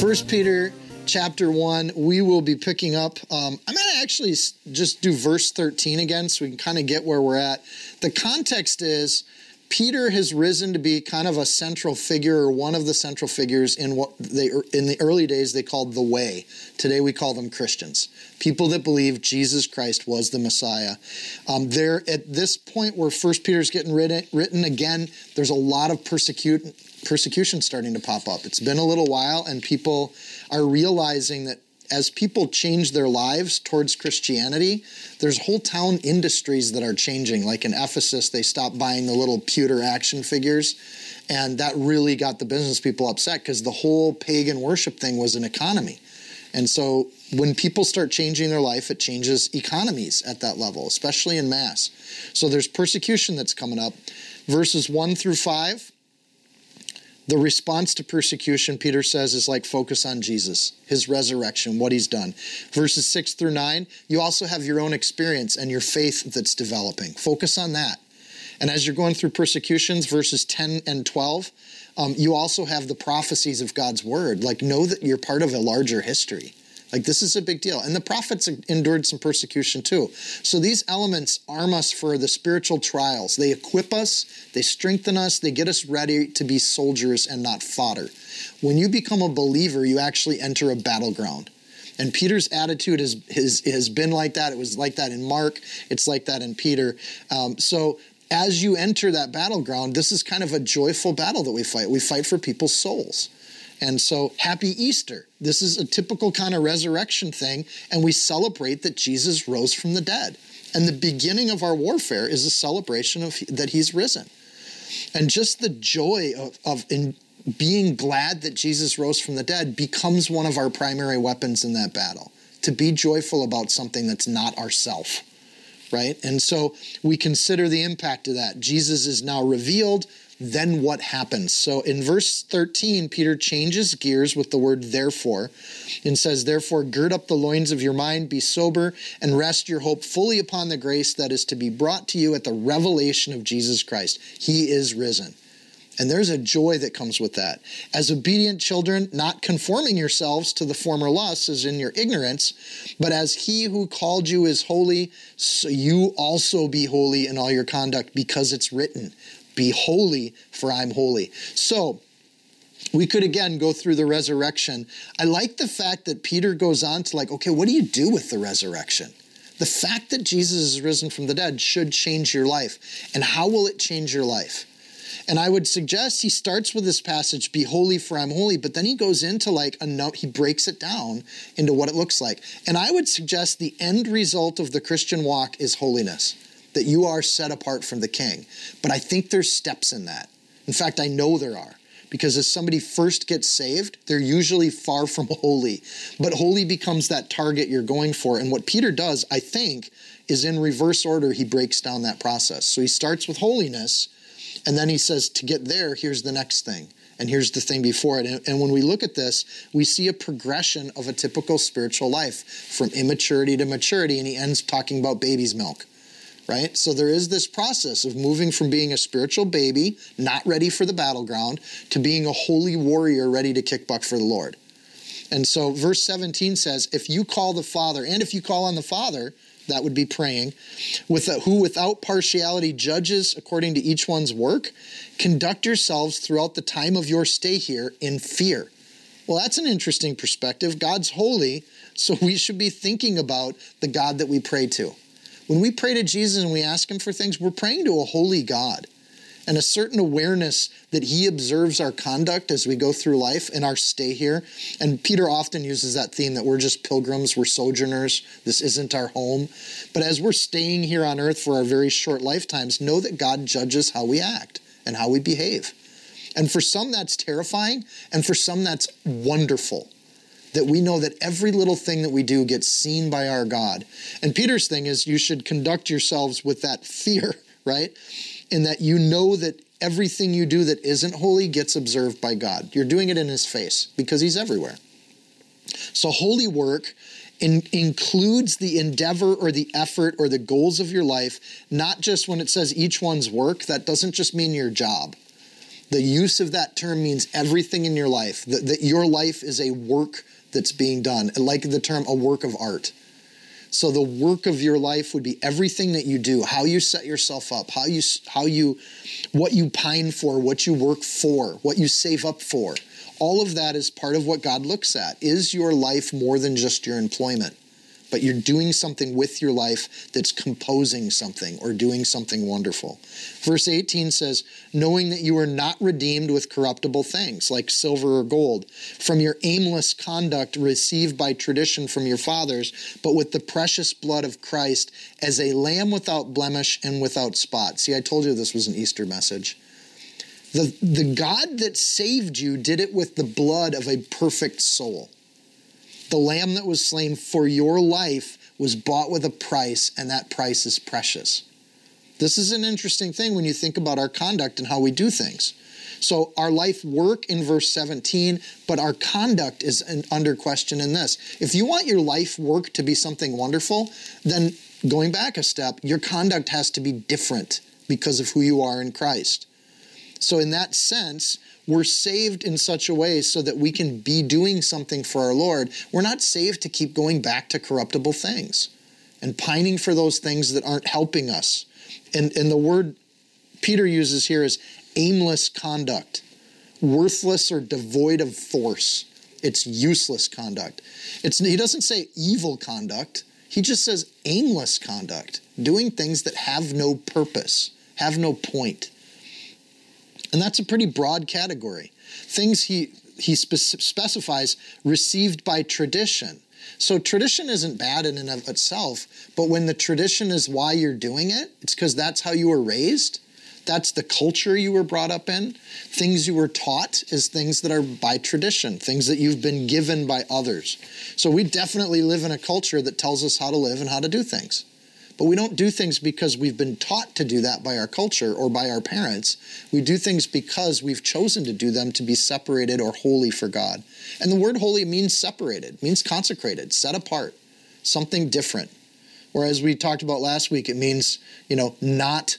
First Peter chapter 1 we will be picking up um, i'm going to actually just do verse 13 again so we can kind of get where we're at. The context is peter has risen to be kind of a central figure or one of the central figures in what they in the early days they called the way. Today we call them christians people that believe jesus christ was the messiah. Um, there at this point where first peter's getting written, written again there's a lot of persecute, persecution starting to pop up. It's been a little while, and people are realizing that as people change their lives towards Christianity, there's whole town industries that are changing. Like in Ephesus, they stopped buying the little pewter action figures, and that really got the business people upset because the whole pagan worship thing was an economy. And so when people start changing their life, it changes economies at that level, especially in mass. So there's persecution that's coming up. Verses 1 through 5 the response to persecution, Peter says, is like focus on Jesus, his resurrection, what he's done. Verses 6 through 9, you also have your own experience and your faith that's developing. Focus on that. And as you're going through persecutions, verses 10 and 12, um, you also have the prophecies of God's word. Like, know that you're part of a larger history. Like this is a big deal. And the prophets endured some persecution too. So these elements arm us for the spiritual trials. They equip us, they strengthen us, they get us ready to be soldiers and not fodder. When you become a believer, you actually enter a battleground. And Peter's attitude has, has, has been like that. It was like that in Mark, it's like that in Peter. Um, so as you enter that battleground, this is kind of a joyful battle that we fight. We fight for people's souls. And so, happy Easter. This is a typical kind of resurrection thing, and we celebrate that Jesus rose from the dead. And the beginning of our warfare is a celebration of that he's risen. And just the joy of, of in being glad that Jesus rose from the dead becomes one of our primary weapons in that battle. To be joyful about something that's not ourself right? And so we consider the impact of that. Jesus is now revealed then what happens? So in verse 13, Peter changes gears with the word therefore and says, Therefore, gird up the loins of your mind, be sober, and rest your hope fully upon the grace that is to be brought to you at the revelation of Jesus Christ. He is risen. And there's a joy that comes with that. As obedient children, not conforming yourselves to the former lusts as in your ignorance, but as he who called you is holy, so you also be holy in all your conduct, because it's written, be holy, for I'm holy. So, we could again go through the resurrection. I like the fact that Peter goes on to, like, okay, what do you do with the resurrection? The fact that Jesus is risen from the dead should change your life. And how will it change your life? And I would suggest he starts with this passage, be holy for I'm holy, but then he goes into like a note, he breaks it down into what it looks like. And I would suggest the end result of the Christian walk is holiness that you are set apart from the king. But I think there's steps in that. In fact, I know there are. Because as somebody first gets saved, they're usually far from holy. But holy becomes that target you're going for. And what Peter does, I think, is in reverse order, he breaks down that process. So he starts with holiness, and then he says, to get there, here's the next thing. And here's the thing before it. And, and when we look at this, we see a progression of a typical spiritual life from immaturity to maturity. And he ends talking about baby's milk right? So there is this process of moving from being a spiritual baby, not ready for the battleground, to being a holy warrior ready to kick buck for the Lord. And so verse 17 says, if you call the Father, and if you call on the Father, that would be praying, with a, who without partiality judges according to each one's work, conduct yourselves throughout the time of your stay here in fear. Well, that's an interesting perspective. God's holy, so we should be thinking about the God that we pray to. When we pray to Jesus and we ask Him for things, we're praying to a holy God and a certain awareness that He observes our conduct as we go through life and our stay here. And Peter often uses that theme that we're just pilgrims, we're sojourners, this isn't our home. But as we're staying here on earth for our very short lifetimes, know that God judges how we act and how we behave. And for some, that's terrifying, and for some, that's wonderful. That we know that every little thing that we do gets seen by our God. And Peter's thing is you should conduct yourselves with that fear, right? In that you know that everything you do that isn't holy gets observed by God. You're doing it in His face because He's everywhere. So, holy work in, includes the endeavor or the effort or the goals of your life, not just when it says each one's work, that doesn't just mean your job. The use of that term means everything in your life, that, that your life is a work that's being done, like the term a work of art. So the work of your life would be everything that you do, how you set yourself up, how you how you what you pine for, what you work for, what you save up for. All of that is part of what God looks at. Is your life more than just your employment? But you're doing something with your life that's composing something or doing something wonderful. Verse 18 says, knowing that you are not redeemed with corruptible things like silver or gold from your aimless conduct received by tradition from your fathers, but with the precious blood of Christ as a lamb without blemish and without spot. See, I told you this was an Easter message. The, the God that saved you did it with the blood of a perfect soul. The lamb that was slain for your life was bought with a price, and that price is precious. This is an interesting thing when you think about our conduct and how we do things. So, our life work in verse 17, but our conduct is under question in this. If you want your life work to be something wonderful, then going back a step, your conduct has to be different because of who you are in Christ. So, in that sense, we're saved in such a way so that we can be doing something for our Lord. We're not saved to keep going back to corruptible things and pining for those things that aren't helping us. And, and the word Peter uses here is aimless conduct, worthless or devoid of force. It's useless conduct. It's, he doesn't say evil conduct, he just says aimless conduct, doing things that have no purpose, have no point. And that's a pretty broad category. Things he, he spe- specifies received by tradition. So tradition isn't bad in and of itself, but when the tradition is why you're doing it, it's because that's how you were raised. That's the culture you were brought up in. Things you were taught is things that are by tradition, things that you've been given by others. So we definitely live in a culture that tells us how to live and how to do things. But we don't do things because we've been taught to do that by our culture or by our parents. We do things because we've chosen to do them to be separated or holy for God. And the word holy means separated, means consecrated, set apart, something different. Or as we talked about last week, it means, you know, not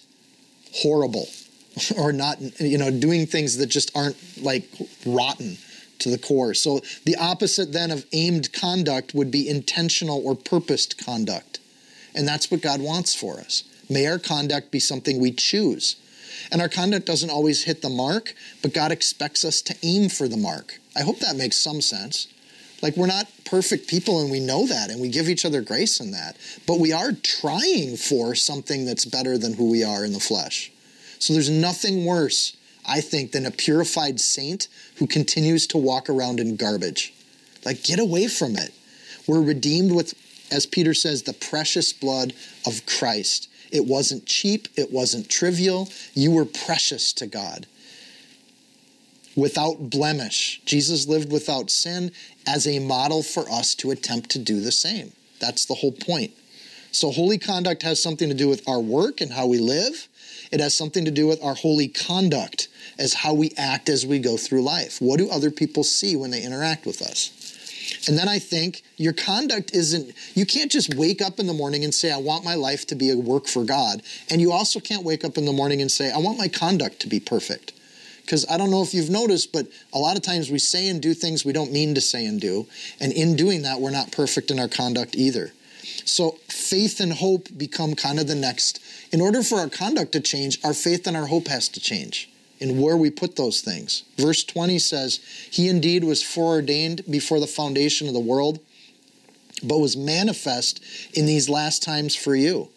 horrible or not, you know, doing things that just aren't like rotten to the core. So the opposite then of aimed conduct would be intentional or purposed conduct. And that's what God wants for us. May our conduct be something we choose. And our conduct doesn't always hit the mark, but God expects us to aim for the mark. I hope that makes some sense. Like, we're not perfect people, and we know that, and we give each other grace in that. But we are trying for something that's better than who we are in the flesh. So, there's nothing worse, I think, than a purified saint who continues to walk around in garbage. Like, get away from it. We're redeemed with as Peter says, the precious blood of Christ. It wasn't cheap, it wasn't trivial. You were precious to God. Without blemish. Jesus lived without sin as a model for us to attempt to do the same. That's the whole point. So, holy conduct has something to do with our work and how we live. It has something to do with our holy conduct as how we act as we go through life. What do other people see when they interact with us? And then I think your conduct isn't, you can't just wake up in the morning and say, I want my life to be a work for God. And you also can't wake up in the morning and say, I want my conduct to be perfect. Because I don't know if you've noticed, but a lot of times we say and do things we don't mean to say and do. And in doing that, we're not perfect in our conduct either. So faith and hope become kind of the next. In order for our conduct to change, our faith and our hope has to change in where we put those things. Verse 20 says, He indeed was foreordained before the foundation of the world, but was manifest in these last times for you,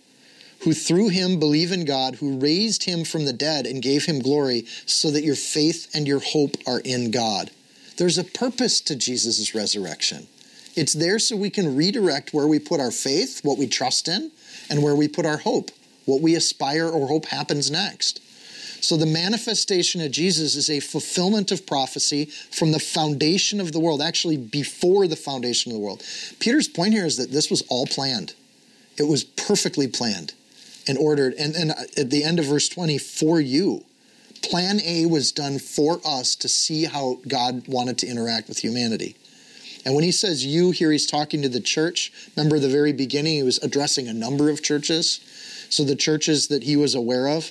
who through him believe in God, who raised him from the dead and gave him glory, so that your faith and your hope are in God. There's a purpose to Jesus' resurrection. It's there so we can redirect where we put our faith, what we trust in, and where we put our hope, what we aspire or hope happens next. So the manifestation of Jesus is a fulfillment of prophecy from the foundation of the world, actually before the foundation of the world. Peter's point here is that this was all planned. It was perfectly planned and ordered. And, and at the end of verse 20, for you. Plan A was done for us to see how God wanted to interact with humanity. And when he says you here, he's talking to the church. Remember the very beginning, he was addressing a number of churches. So the churches that he was aware of.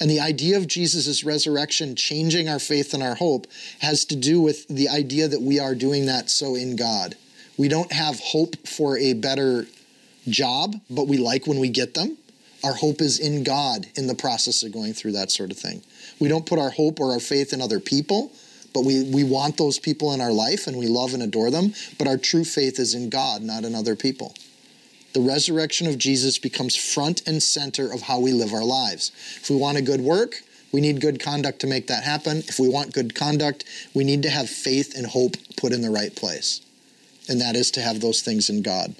And the idea of Jesus' resurrection changing our faith and our hope has to do with the idea that we are doing that so in God. We don't have hope for a better job, but we like when we get them. Our hope is in God in the process of going through that sort of thing. We don't put our hope or our faith in other people, but we, we want those people in our life and we love and adore them. But our true faith is in God, not in other people. The resurrection of Jesus becomes front and center of how we live our lives. If we want a good work, we need good conduct to make that happen. If we want good conduct, we need to have faith and hope put in the right place. And that is to have those things in God.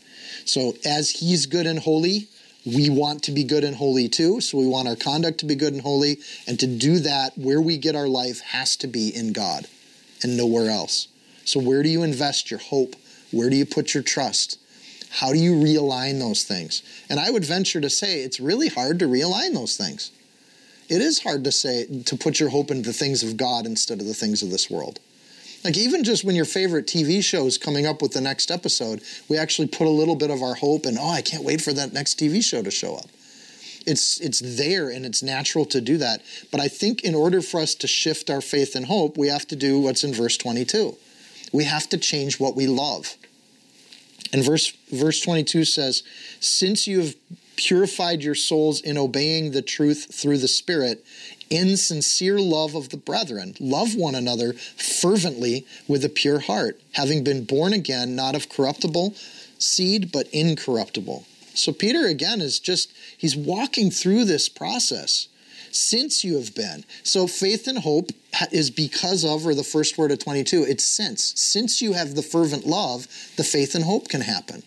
So, as He's good and holy, we want to be good and holy too. So we want our conduct to be good and holy. And to do that, where we get our life has to be in God and nowhere else. So where do you invest your hope? Where do you put your trust? How do you realign those things? And I would venture to say it's really hard to realign those things. It is hard to say to put your hope in the things of God instead of the things of this world. Like even just when your favorite TV show is coming up with the next episode, we actually put a little bit of our hope and oh, I can't wait for that next TV show to show up. It's it's there and it's natural to do that. But I think in order for us to shift our faith and hope, we have to do what's in verse 22. We have to change what we love. And verse verse 22 says, "Since you have purified your souls in obeying the truth through the Spirit, in sincere love of the brethren. Love one another fervently with a pure heart, having been born again, not of corruptible seed, but incorruptible. So Peter again is just, he's walking through this process. Since you have been. So faith and hope is because of, or the first word of 22, it's since. Since you have the fervent love, the faith and hope can happen.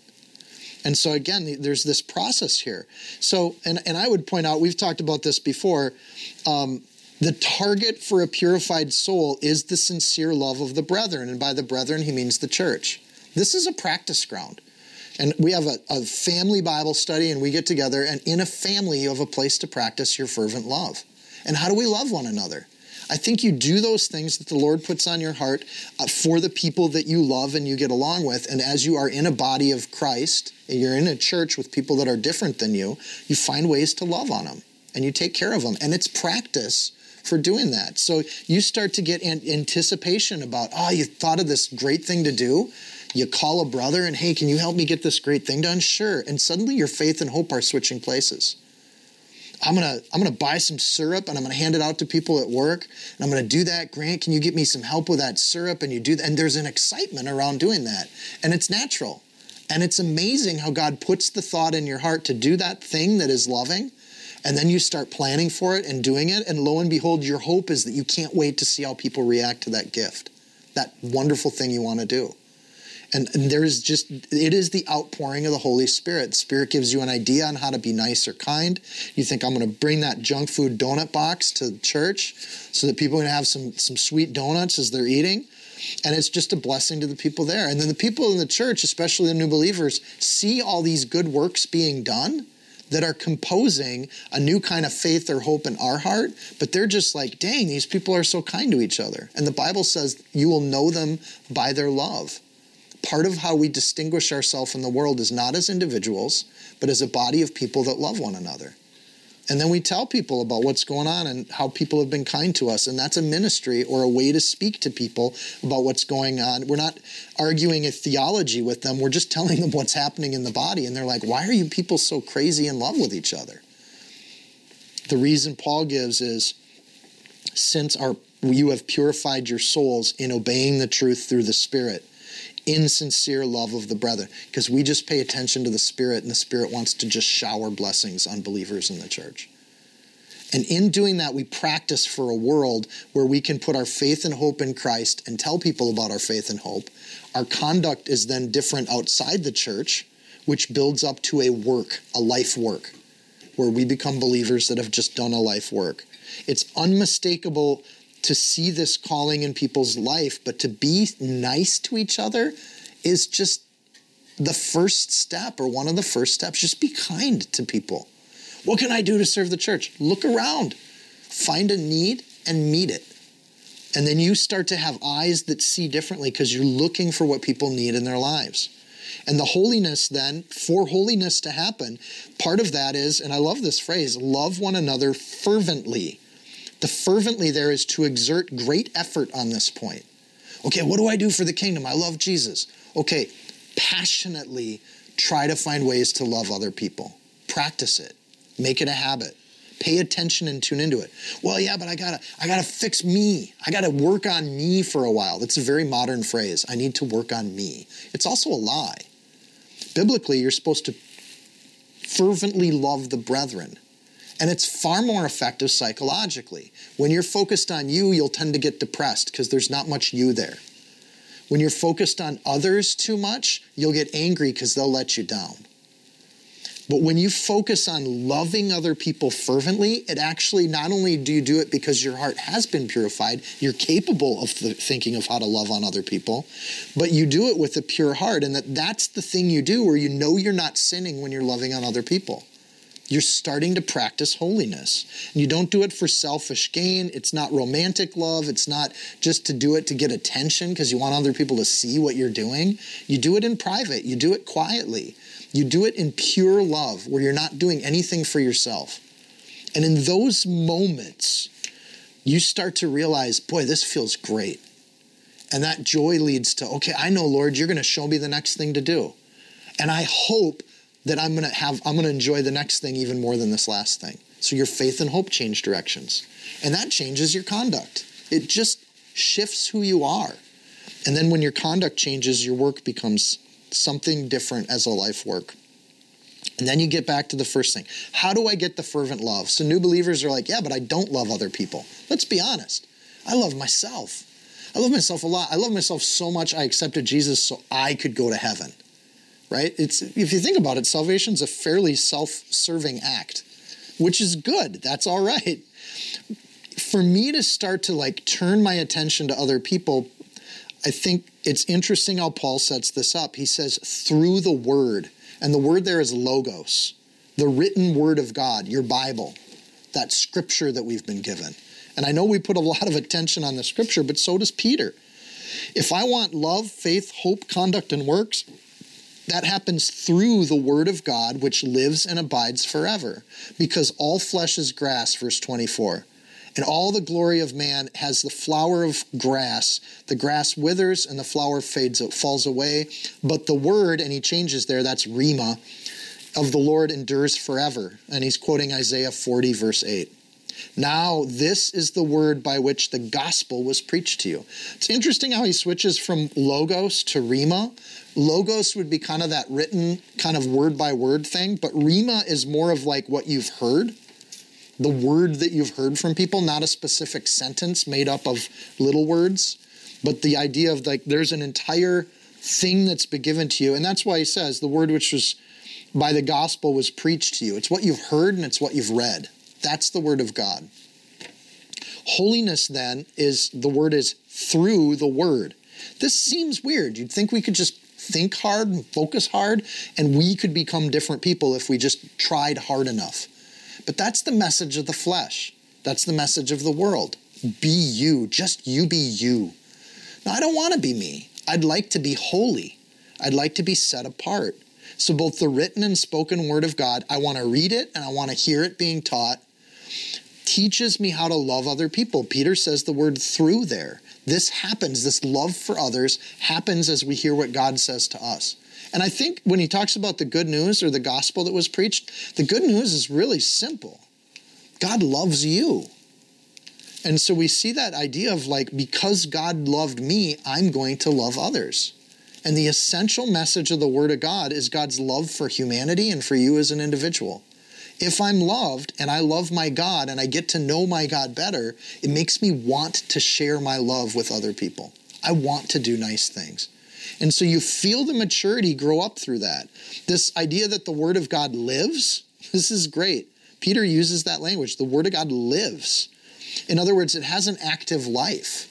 And so again, there's this process here. So, and, and I would point out, we've talked about this before. Um, the target for a purified soul is the sincere love of the brethren. And by the brethren, he means the church. This is a practice ground. And we have a, a, family Bible study, and we get together, and in a family, you have a place to practice your fervent love. And how do we love one another? I think you do those things that the Lord puts on your heart uh, for the people that you love and you get along with. And as you are in a body of Christ, and you're in a church with people that are different than you, you find ways to love on them and you take care of them. And it's practice for doing that. So you start to get an anticipation about, oh, you thought of this great thing to do. You call a brother and, hey, can you help me get this great thing done? Sure. And suddenly your faith and hope are switching places. I'm gonna I'm gonna buy some syrup and I'm gonna hand it out to people at work and I'm gonna do that. Grant, can you get me some help with that syrup? And you do that, and there's an excitement around doing that, and it's natural, and it's amazing how God puts the thought in your heart to do that thing that is loving, and then you start planning for it and doing it, and lo and behold, your hope is that you can't wait to see how people react to that gift, that wonderful thing you want to do. And, and there is just, it is the outpouring of the Holy Spirit. Spirit gives you an idea on how to be nice or kind. You think, I'm going to bring that junk food donut box to church so that people can have some, some sweet donuts as they're eating. And it's just a blessing to the people there. And then the people in the church, especially the new believers, see all these good works being done that are composing a new kind of faith or hope in our heart, but they're just like, dang, these people are so kind to each other. And the Bible says you will know them by their love part of how we distinguish ourselves in the world is not as individuals, but as a body of people that love one another. And then we tell people about what's going on and how people have been kind to us. And that's a ministry or a way to speak to people about what's going on. We're not arguing a theology with them, we're just telling them what's happening in the body. And they're like, why are you people so crazy in love with each other? The reason Paul gives is since our you have purified your souls in obeying the truth through the Spirit insincere love of the brother because we just pay attention to the Spirit and the Spirit wants to just shower blessings on believers in the church. And in doing that, we practice for a world where we can put our faith and hope in Christ and tell people about our faith and hope. Our conduct is then different outside the church, which builds up to a work, a life work, where we become believers that have just done a life work. It's unmistakable to see this calling in people's life, but to be nice to each other is just the first step or one of the first steps. Just be kind to people. What can I do to serve the church? Look around, find a need and meet it. And then you start to have eyes that see differently because you're looking for what people need in their lives. And the holiness, then, for holiness to happen, part of that is, and I love this phrase, love one another fervently. The fervently there is to exert great effort on this point. Okay, what do I do for the kingdom? I love Jesus. Okay, passionately try to find ways to love other people. Practice it. Make it a habit. Pay attention and tune into it. Well, yeah, but I gotta, I gotta fix me. I gotta work on me for a while. That's a very modern phrase. I need to work on me. It's also a lie. Biblically, you're supposed to fervently love the brethren. And it's far more effective psychologically. When you're focused on you, you'll tend to get depressed because there's not much you there. When you're focused on others too much, you'll get angry because they'll let you down. But when you focus on loving other people fervently, it actually not only do you do it because your heart has been purified, you're capable of thinking of how to love on other people, but you do it with a pure heart. And that that's the thing you do where you know you're not sinning when you're loving on other people. You're starting to practice holiness. And you don't do it for selfish gain. It's not romantic love. It's not just to do it to get attention because you want other people to see what you're doing. You do it in private, you do it quietly. You do it in pure love where you're not doing anything for yourself. And in those moments, you start to realize, boy, this feels great. And that joy leads to, okay, I know, Lord, you're going to show me the next thing to do. And I hope that I'm going to have, I'm going to enjoy the next thing even more than this last thing. So your faith and hope change directions. And that changes your conduct. It just shifts who you are. And then when your conduct changes, your work becomes something different as a life work. And then you get back to the first thing. How do I get the fervent love? So new believers are like, yeah, but I don't love other people. Let's be honest. I love myself. I love myself a lot. I love myself so much I accepted Jesus so I could go to heaven. Right? It's if you think about it, salvation is a fairly self-serving act, which is good. That's all right. For me to start to like turn my attention to other people I think it's interesting how Paul sets this up. He says, through the word, and the word there is logos, the written word of God, your Bible, that scripture that we've been given. And I know we put a lot of attention on the scripture, but so does Peter. If I want love, faith, hope, conduct, and works, that happens through the word of God, which lives and abides forever. Because all flesh is grass, verse 24 and all the glory of man has the flower of grass. The grass withers and the flower fades, it falls away. But the word, and he changes there, that's Rhema, of the Lord endures forever. And he's quoting Isaiah 40, verse 8. Now, this is the word by which the gospel was preached to you. It's interesting how he switches from logos to Rhema. Logos would be kind of that written, kind of word by word thing, but Rhema is more of like what you've heard the word that you've heard from people, not a specific sentence made up of little words, but the idea of like there's an entire thing that's been given to you. And that's why he says the word which was by the gospel was preached to you. It's what you've heard and it's what you've read. That's the word of God. Holiness then is the word is through the word. This seems weird. You'd think we could just think hard and focus hard and we could become different people if we just tried hard enough. But that's the message of the flesh. That's the message of the world. Be you, just you be you. Now, I don't want to be me. I'd like to be holy. I'd like to be set apart. So, both the written and spoken word of God, I want to read it and I want to hear it being taught, teaches me how to love other people. Peter says the word through there. This happens, this love for others happens as we hear what God says to us. And I think when he talks about the good news or the gospel that was preached, the good news is really simple God loves you. And so we see that idea of like, because God loved me, I'm going to love others. And the essential message of the Word of God is God's love for humanity and for you as an individual. If I'm loved and I love my God and I get to know my God better, it makes me want to share my love with other people. I want to do nice things. And so you feel the maturity grow up through that. This idea that the Word of God lives, this is great. Peter uses that language. The Word of God lives. In other words, it has an active life.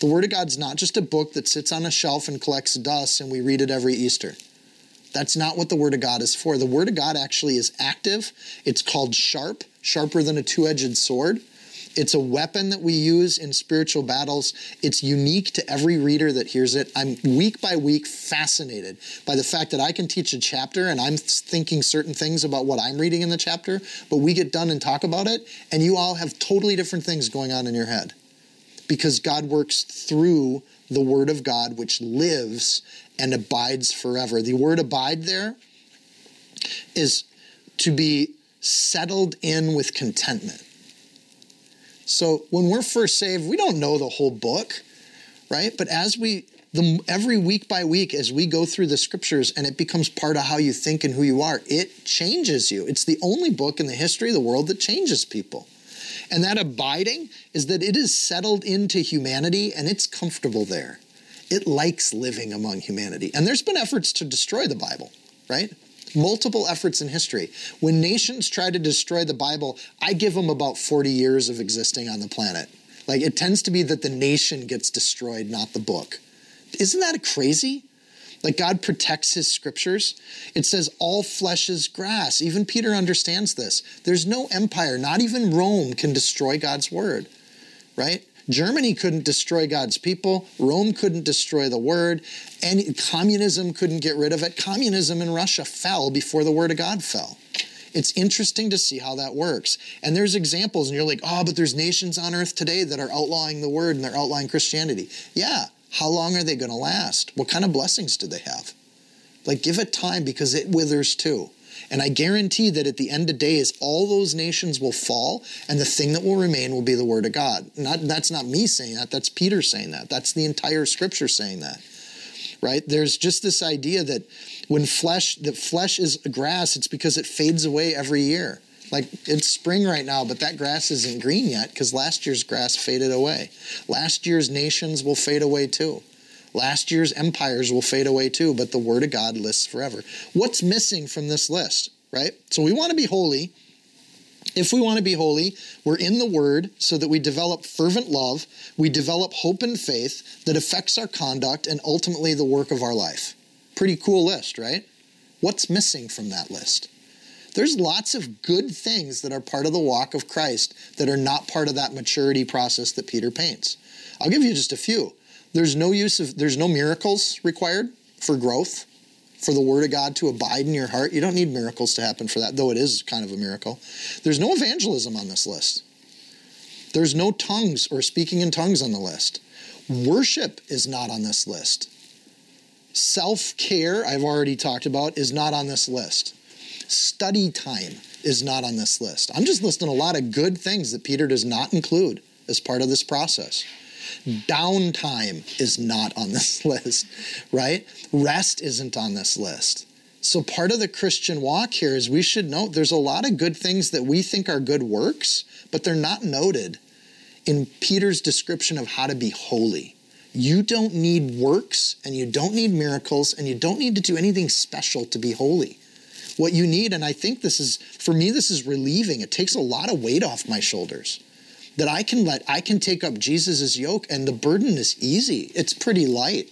The Word of God's not just a book that sits on a shelf and collects dust and we read it every Easter. That's not what the Word of God is for. The Word of God actually is active. It's called sharp, sharper than a two edged sword. It's a weapon that we use in spiritual battles. It's unique to every reader that hears it. I'm week by week fascinated by the fact that I can teach a chapter and I'm thinking certain things about what I'm reading in the chapter, but we get done and talk about it, and you all have totally different things going on in your head because God works through the Word of God, which lives and abides forever. The word abide there is to be settled in with contentment. So when we're first saved, we don't know the whole book, right? But as we the, every week by week, as we go through the scriptures and it becomes part of how you think and who you are, it changes you. It's the only book in the history of the world that changes people. And that abiding is that it is settled into humanity and it's comfortable there. It likes living among humanity. And there's been efforts to destroy the Bible, right? Multiple efforts in history. When nations try to destroy the Bible, I give them about 40 years of existing on the planet. Like it tends to be that the nation gets destroyed, not the book. Isn't that crazy? Like God protects his scriptures. It says all flesh is grass. Even Peter understands this. There's no empire, not even Rome can destroy God's word, right? Germany couldn't destroy God's people. Rome couldn't destroy the word. And communism couldn't get rid of it. Communism in Russia fell before the word of God fell. It's interesting to see how that works. And there's examples, and you're like, oh, but there's nations on earth today that are outlawing the word and they're outlawing Christianity. Yeah, how long are they going to last? What kind of blessings do they have? Like, give it time because it withers too. And I guarantee that at the end of days, all those nations will fall, and the thing that will remain will be the word of God. Not that's not me saying that, that's Peter saying that. That's the entire scripture saying that. Right? There's just this idea that when flesh that flesh is grass, it's because it fades away every year. Like it's spring right now, but that grass isn't green yet because last year's grass faded away. Last year's nations will fade away too. Last year's empires will fade away too, but the word of God lists forever. What's missing from this list, right? So we want to be holy. If we want to be holy, we're in the Word so that we develop fervent love, we develop hope and faith that affects our conduct and ultimately the work of our life. Pretty cool list, right? What's missing from that list? There's lots of good things that are part of the walk of Christ that are not part of that maturity process that Peter paints. I'll give you just a few. There's no use of, there's no miracles required for growth, for the Word of God to abide in your heart. You don't need miracles to happen for that, though it is kind of a miracle. There's no evangelism on this list. There's no tongues or speaking in tongues on the list. Worship is not on this list. Self care, I've already talked about, is not on this list. Study time is not on this list. I'm just listing a lot of good things that Peter does not include as part of this process. Downtime is not on this list, right? Rest isn't on this list. So, part of the Christian walk here is we should note there's a lot of good things that we think are good works, but they're not noted in Peter's description of how to be holy. You don't need works and you don't need miracles and you don't need to do anything special to be holy. What you need, and I think this is, for me, this is relieving. It takes a lot of weight off my shoulders that I can let, I can take up Jesus' yoke and the burden is easy. It's pretty light.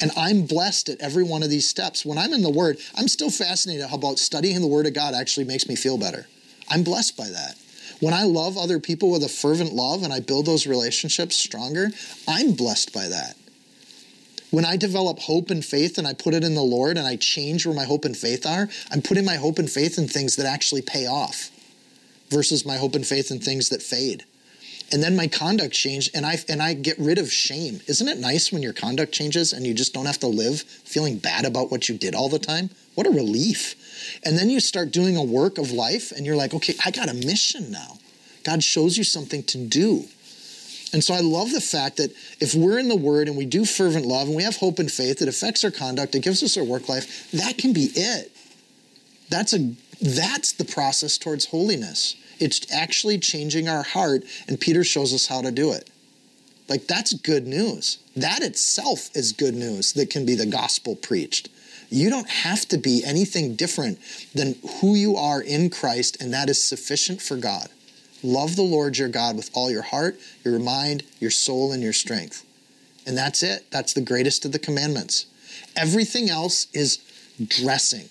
And I'm blessed at every one of these steps. When I'm in the Word, I'm still fascinated how about studying the Word of God actually makes me feel better. I'm blessed by that. When I love other people with a fervent love and I build those relationships stronger, I'm blessed by that. When I develop hope and faith and I put it in the Lord and I change where my hope and faith are, I'm putting my hope and faith in things that actually pay off versus my hope and faith in things that fade and then my conduct changed and I and I get rid of shame. Isn't it nice when your conduct changes and you just don't have to live feeling bad about what you did all the time? What a relief. And then you start doing a work of life and you're like, "Okay, I got a mission now." God shows you something to do. And so I love the fact that if we're in the Word and we do fervent love and we have hope and faith, it affects our conduct, it gives us our work life, that can be it. That's a that's the process towards holiness. It's actually changing our heart, and Peter shows us how to do it. Like, that's good news. That itself is good news that can be the gospel preached. You don't have to be anything different than who you are in Christ, and that is sufficient for God. Love the Lord your God with all your heart, your mind, your soul, and your strength. And that's it. That's the greatest of the commandments. Everything else is dressing.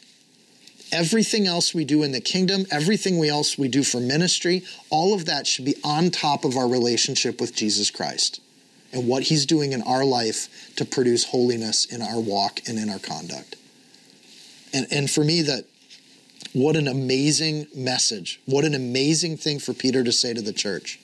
Everything else we do in the kingdom, everything we else we do for ministry, all of that should be on top of our relationship with Jesus Christ and what he's doing in our life to produce holiness in our walk and in our conduct. And, and for me, that what an amazing message. What an amazing thing for Peter to say to the church.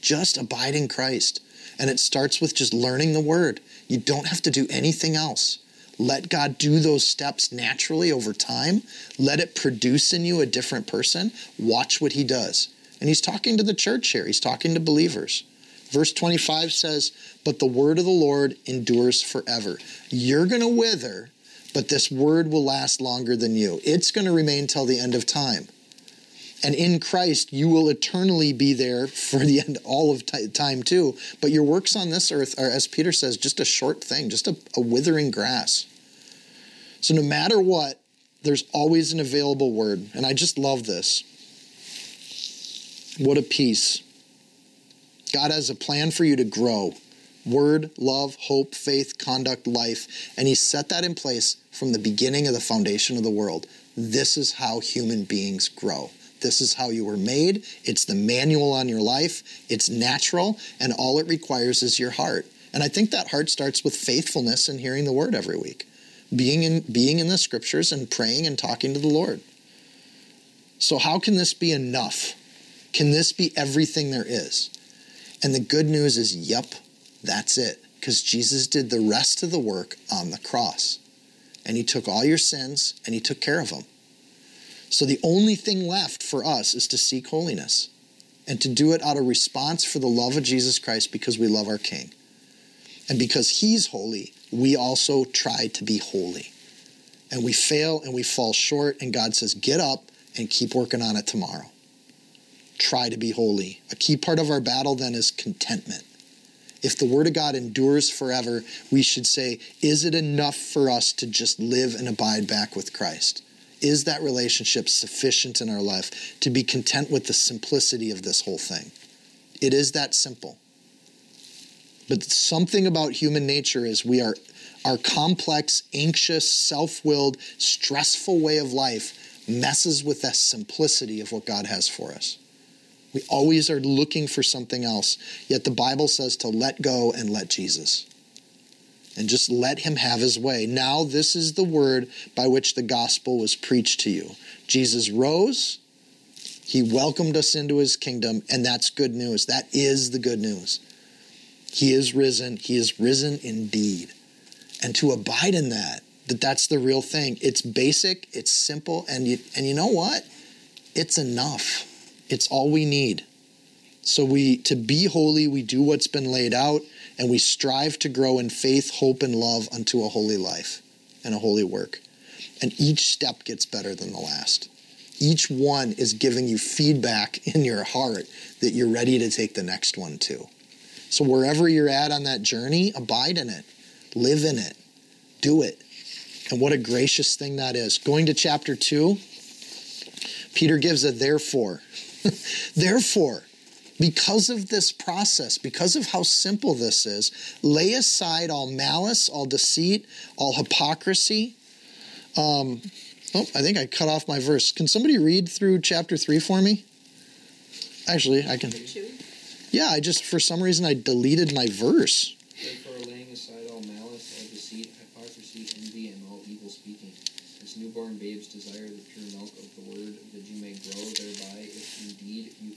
Just abide in Christ. And it starts with just learning the word. You don't have to do anything else. Let God do those steps naturally over time. Let it produce in you a different person. Watch what he does. And he's talking to the church here, he's talking to believers. Verse 25 says, But the word of the Lord endures forever. You're going to wither, but this word will last longer than you. It's going to remain till the end of time. And in Christ, you will eternally be there for the end, all of time too. But your works on this earth are, as Peter says, just a short thing, just a, a withering grass. So no matter what, there's always an available word. And I just love this. What a peace. God has a plan for you to grow word, love, hope, faith, conduct, life. And He set that in place from the beginning of the foundation of the world. This is how human beings grow. This is how you were made. It's the manual on your life. It's natural, and all it requires is your heart. And I think that heart starts with faithfulness and hearing the word every week, being in, being in the scriptures and praying and talking to the Lord. So, how can this be enough? Can this be everything there is? And the good news is, yep, that's it. Because Jesus did the rest of the work on the cross. And he took all your sins and he took care of them. So the only thing left for us is to seek holiness and to do it out of response for the love of Jesus Christ because we love our King. And because he's holy, we also try to be holy. And we fail and we fall short, and God says, Get up and keep working on it tomorrow. Try to be holy. A key part of our battle then is contentment if the Word of God endures forever, we should say, is it enough for us to just live and abide back with Christ? Is that relationship sufficient in our life to be content with the simplicity of this whole thing? It is that simple. But something about human nature is we are our complex, anxious, self-willed, stressful way of life messes with the simplicity of what God has for us. We always are looking for something else. Yet the Bible says to let go and let Jesus. And just let him have his way. Now, this is the word by which the gospel was preached to you. Jesus rose, he welcomed us into his kingdom, and that's good news. That is the good news. He is risen, he is risen indeed. And to abide in that, that that's the real thing. It's basic, it's simple, and you, and you know what? It's enough. It's all we need. So we to be holy, we do what's been laid out and we strive to grow in faith, hope and love unto a holy life and a holy work. And each step gets better than the last. Each one is giving you feedback in your heart that you're ready to take the next one too. So wherever you're at on that journey, abide in it. Live in it. Do it. And what a gracious thing that is. Going to chapter 2, Peter gives a therefore. Therefore, because of this process, because of how simple this is, lay aside all malice, all deceit, all hypocrisy. Um, oh, I think I cut off my verse. Can somebody read through chapter 3 for me? Actually, I can. Yeah, I just, for some reason, I deleted my verse. Therefore, laying aside all malice, all deceit, hypocrisy, envy, and all evil speaking, as newborn babes desire the pure milk of the word, that you may grow thereby, if indeed you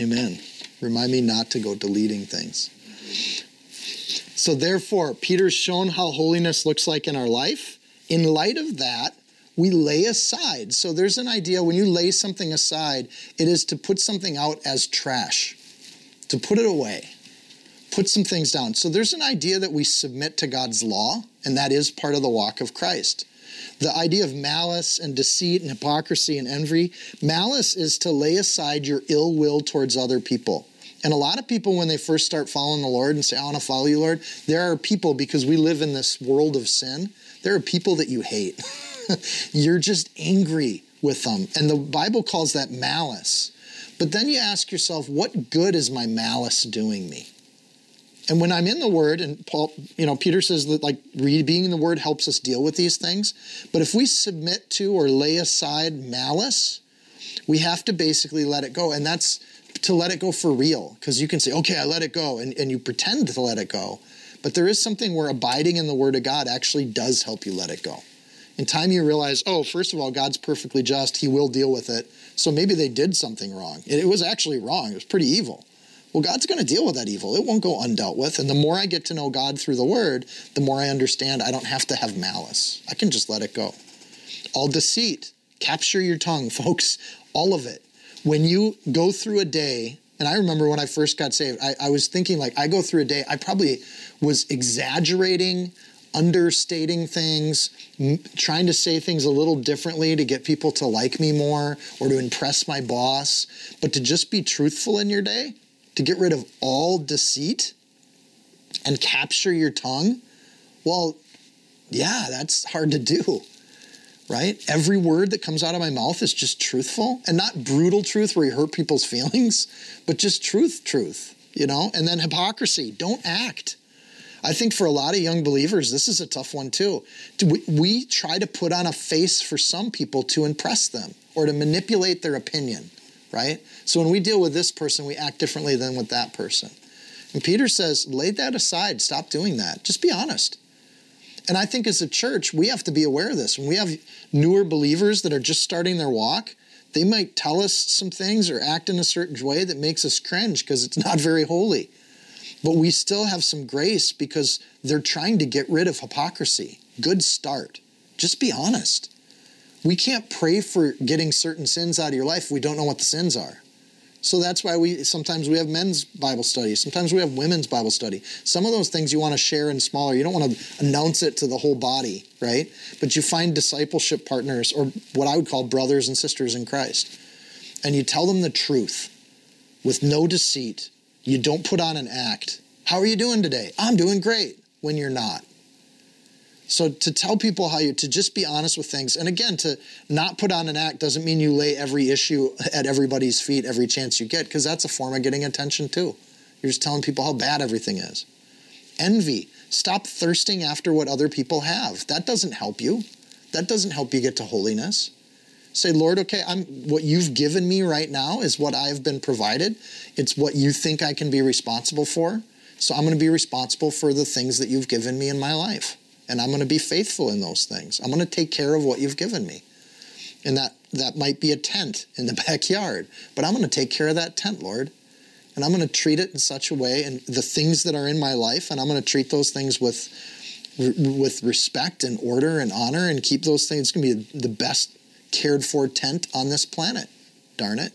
Amen. Remind me not to go deleting things. So, therefore, Peter's shown how holiness looks like in our life. In light of that, we lay aside. So, there's an idea when you lay something aside, it is to put something out as trash, to put it away, put some things down. So, there's an idea that we submit to God's law, and that is part of the walk of Christ. The idea of malice and deceit and hypocrisy and envy malice is to lay aside your ill will towards other people. And a lot of people, when they first start following the Lord and say, I want to follow you, Lord, there are people, because we live in this world of sin, there are people that you hate. You're just angry with them. And the Bible calls that malice. But then you ask yourself, what good is my malice doing me? And when I'm in the Word, and Paul, you know, Peter says that like being in the Word helps us deal with these things. But if we submit to or lay aside malice, we have to basically let it go. And that's to let it go for real. Because you can say, okay, I let it go, and, and you pretend to let it go. But there is something where abiding in the Word of God actually does help you let it go. In time, you realize, oh, first of all, God's perfectly just. He will deal with it. So maybe they did something wrong. It, was actually wrong. It was pretty evil. Well, God's going to deal with that evil. It won't go undealt with. And the more I get to know God through the Word, the more I understand I don't have to have malice. I can just let it go. All deceit. Capture your tongue, folks. All of it. When you go through a day, and I remember when I first got saved, I, I was thinking, like, I go through a day, I probably was exaggerating understating things, m- trying to say things a little differently to get people to like me more or to impress my boss, but to just be truthful in your day, to get rid of all deceit and capture your tongue, well, yeah, that's hard to do. Right? Every word that comes out of my mouth is just truthful and not brutal truth where you hurt people's feelings, but just truth, truth, you know? And then hypocrisy. Don't act I think for a lot of young believers, this is a tough one too. We, try to put on a face for some people to impress them or to manipulate their opinion, right? So when we deal with this person, we act differently than with that person. And Peter says, lay that aside. Stop doing that. Just be honest. And I think as a church, we have to be aware of this. When we have newer believers that are just starting their walk, they might tell us some things or act in a certain way that makes us cringe because it's not very holy. But we still have some grace because they're trying to get rid of hypocrisy. Good start. Just be honest. We can't pray for getting certain sins out of your life if we don't know what the sins are. So that's why we sometimes we have men's Bible study, sometimes we have women's Bible study. Some of those things you want to share in smaller. You don't want to announce it to the whole body, right? But you find discipleship partners or what I would call brothers and sisters in Christ. And you tell them the truth with no deceit you don't put on an act. How are you doing today? I'm doing great when you're not. So to tell people how you to just be honest with things, and again, to not put on an act doesn't mean you lay every issue at everybody's feet every chance you get, because that's a form of getting attention too. You're just telling people how bad everything is. Envy. Stop thirsting after what other people have. That doesn't help you. That doesn't help you get to holiness. Say, Lord, okay, I'm what you've given me right now is what I've been provided. It's what you think I can be responsible for. So I'm going to be responsible for the things that you've given me in my life. And I'm going to be faithful in those things. I'm going to take care of what you've given me. And that that might be a tent in the backyard, but I'm going to take care of that tent, Lord. And I'm going to treat it in such a way and the things that are in my life and I'm going to treat those things with with respect and order and honor and keep those things it's going to be the best cared for tent on this planet. Darn it.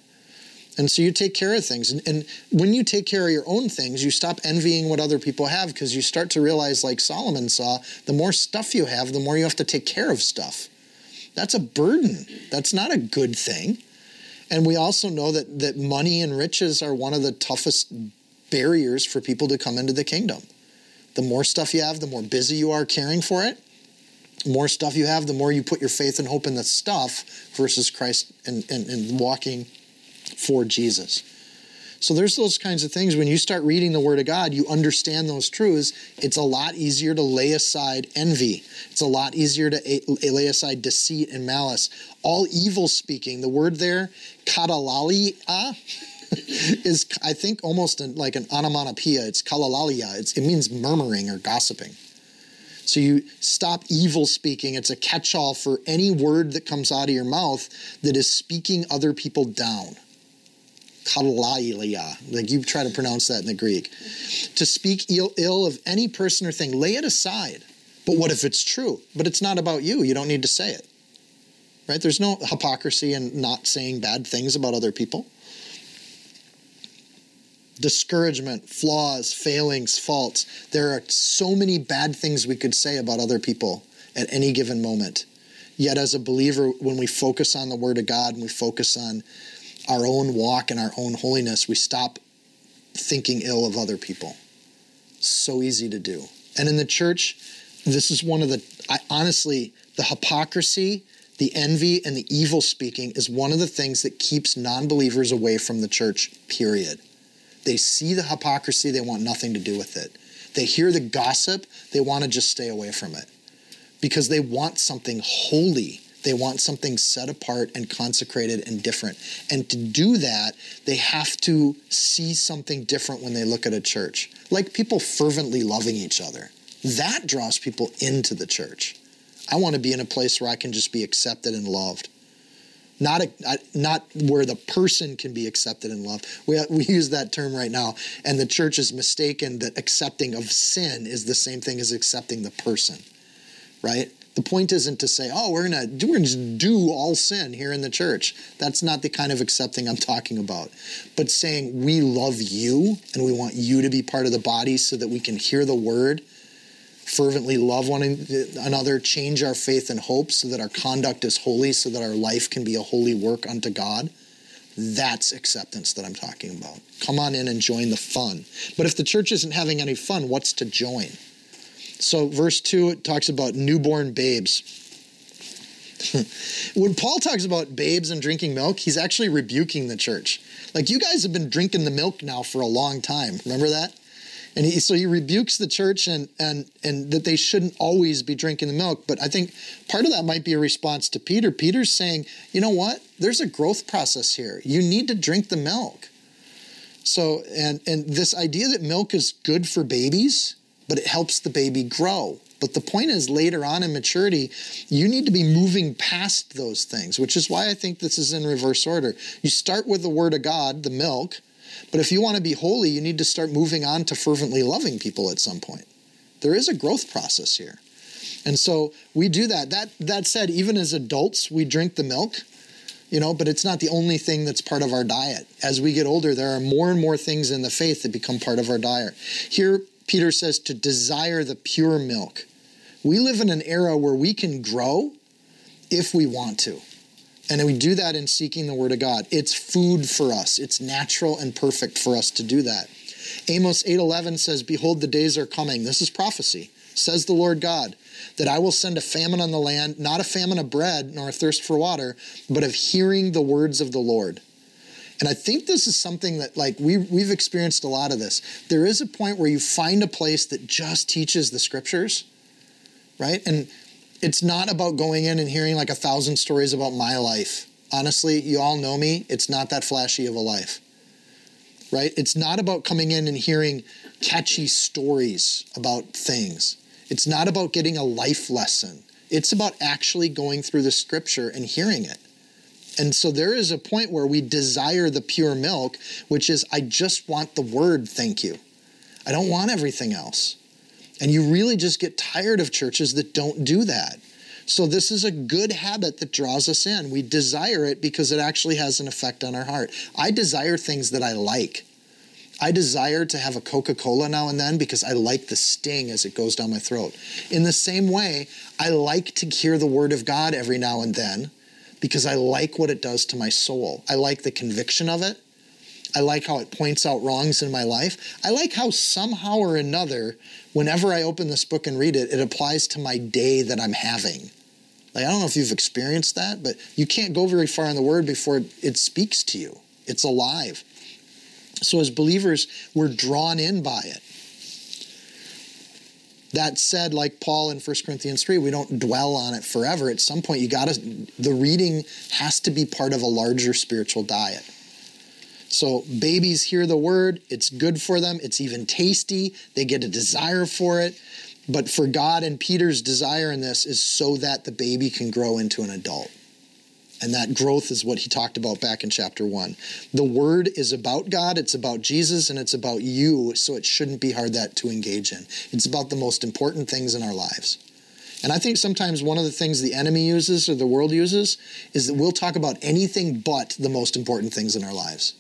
And so you take care of things. And, and, when you take care of your own things, you stop envying what other people have because you start to realize, like Solomon saw, the more stuff you have, the more you have to take care of stuff. That's a burden. That's not a good thing. And we also know that, that money and riches are one of the toughest barriers for people to come into the kingdom. The more stuff you have, the more busy you are caring for it, more stuff you have, the more you put your faith and hope in the stuff versus Christ and, and, and walking for Jesus. So there's those kinds of things. When you start reading the Word of God, you understand those truths. It's a lot easier to lay aside envy. It's a lot easier to lay aside deceit and malice. All evil speaking. The word there, katalalia, is I think almost like an onomatopoeia. It's kalalalia. It's, it means murmuring or gossiping. So you stop evil speaking. It's a catch all for any word that comes out of your mouth that is speaking other people down. Kalailia, like you try to pronounce that in the Greek. To speak Ill, Ill of any person or thing, lay it aside. But what if it's true? But it's not about you. You don't need to say it. Right? There's no hypocrisy in not saying bad things about other people discouragement, flaws, failings, faults. There are so many bad things we could say about other people at any given moment. Yet, as a believer, when we focus on the Word of God and we focus on our own walk and our own holiness, we stop thinking ill of other people. So easy to do. And in the church, this is one of the, I, honestly, the hypocrisy the envy and the evil speaking is one of the things that keeps non believers away from the church, period. They see the hypocrisy, they want nothing to do with it. They hear the gossip, they want to just stay away from it because they want something holy. They want something set apart and consecrated and different. And to do that, they have to see something different when they look at a church, like people fervently loving each other. That draws people into the church. I want to be in a place where I can just be accepted and loved. Not, a, not where the person can be accepted and loved. We, we use that term right now, and the church is mistaken that accepting of sin is the same thing as accepting the person, right? The point isn't to say, "Oh, we're gonna we're do all sin here in the church." That's not the kind of accepting I'm talking about. But saying we love you and we want you to be part of the body, so that we can hear the word fervently love one another, change our faith and hope so that our conduct is holy, so that our life can be a holy work unto God. That's acceptance that I'm talking about. Come on in and join the fun. But if the church isn't having any fun, what's to join? So, verse 2, it talks about newborn babes. when Paul talks about babes and drinking milk, he's actually rebuking the church. Like, you guys have been drinking the milk now for a long time. Remember that? and he, so he rebukes the church and and and that they shouldn't always be drinking the milk but i think part of that might be a response to peter peter's saying you know what there's a growth process here you need to drink the milk so and and this idea that milk is good for babies but it helps the baby grow but the point is later on in maturity you need to be moving past those things which is why i think this is in reverse order you start with the word of god the milk but if you want to be holy, you need to start moving on to fervently loving people at some point. There is a growth process here. And so we do that. That that said, even as adults, we drink the milk, you know, but it's not the only thing that's part of our diet. As we get older, there are more and more things in the faith that become part of our diet. Here Peter says to desire the pure milk. We live in an era where we can grow if we want to. And we do that in seeking the Word of God. It's food for us. It's natural and perfect for us to do that. Amos 8:11 says, "Behold, the days are coming." This is prophecy. Says the Lord God, that I will send a famine on the land, not a famine of bread nor a thirst for water, but of hearing the words of the Lord. And I think this is something that like we we've experienced a lot of this. There is a point where you find a place that just teaches the scriptures, right? And it's not about going in and hearing like a thousand stories about my life. Honestly, you all know me. It's not that flashy of a life, right? It's not about coming in and hearing catchy stories about things. It's not about getting a life lesson. It's about actually going through the scripture and hearing it. And so there is a point where we desire the pure milk, which is, I just want the word, thank you. I don't want everything else. And you really just get tired of churches that don't do that. So, this is a good habit that draws us in. We desire it because it actually has an effect on our heart. I desire things that I like. I desire to have a Coca Cola now and then because I like the sting as it goes down my throat. In the same way, I like to hear the Word of God every now and then because I like what it does to my soul. I like the conviction of it. I like how it points out wrongs in my life. I like how somehow or another, whenever I open this book and read it, it applies to my day that I'm having. Like, I don't know if you've experienced that, but you can't go very far in the Word before it speaks to you. It's alive. So, as believers, we're drawn in by it. That said, like Paul in 1 Corinthians 3, we don't dwell on it forever. At some point, you got to, the reading has to be part of a larger spiritual diet. So babies hear the word, it's good for them, it's even tasty, they get a desire for it. But for God and Peter's desire in this is so that the baby can grow into an adult. And that growth is what he talked about back in chapter one. The word is about God, it's about Jesus, and it's about you, so it shouldn't be hard that to engage in. It's about the most important things in our lives. And I think sometimes one of the things the enemy uses or the world uses is that we'll talk about anything but the most important things in our lives.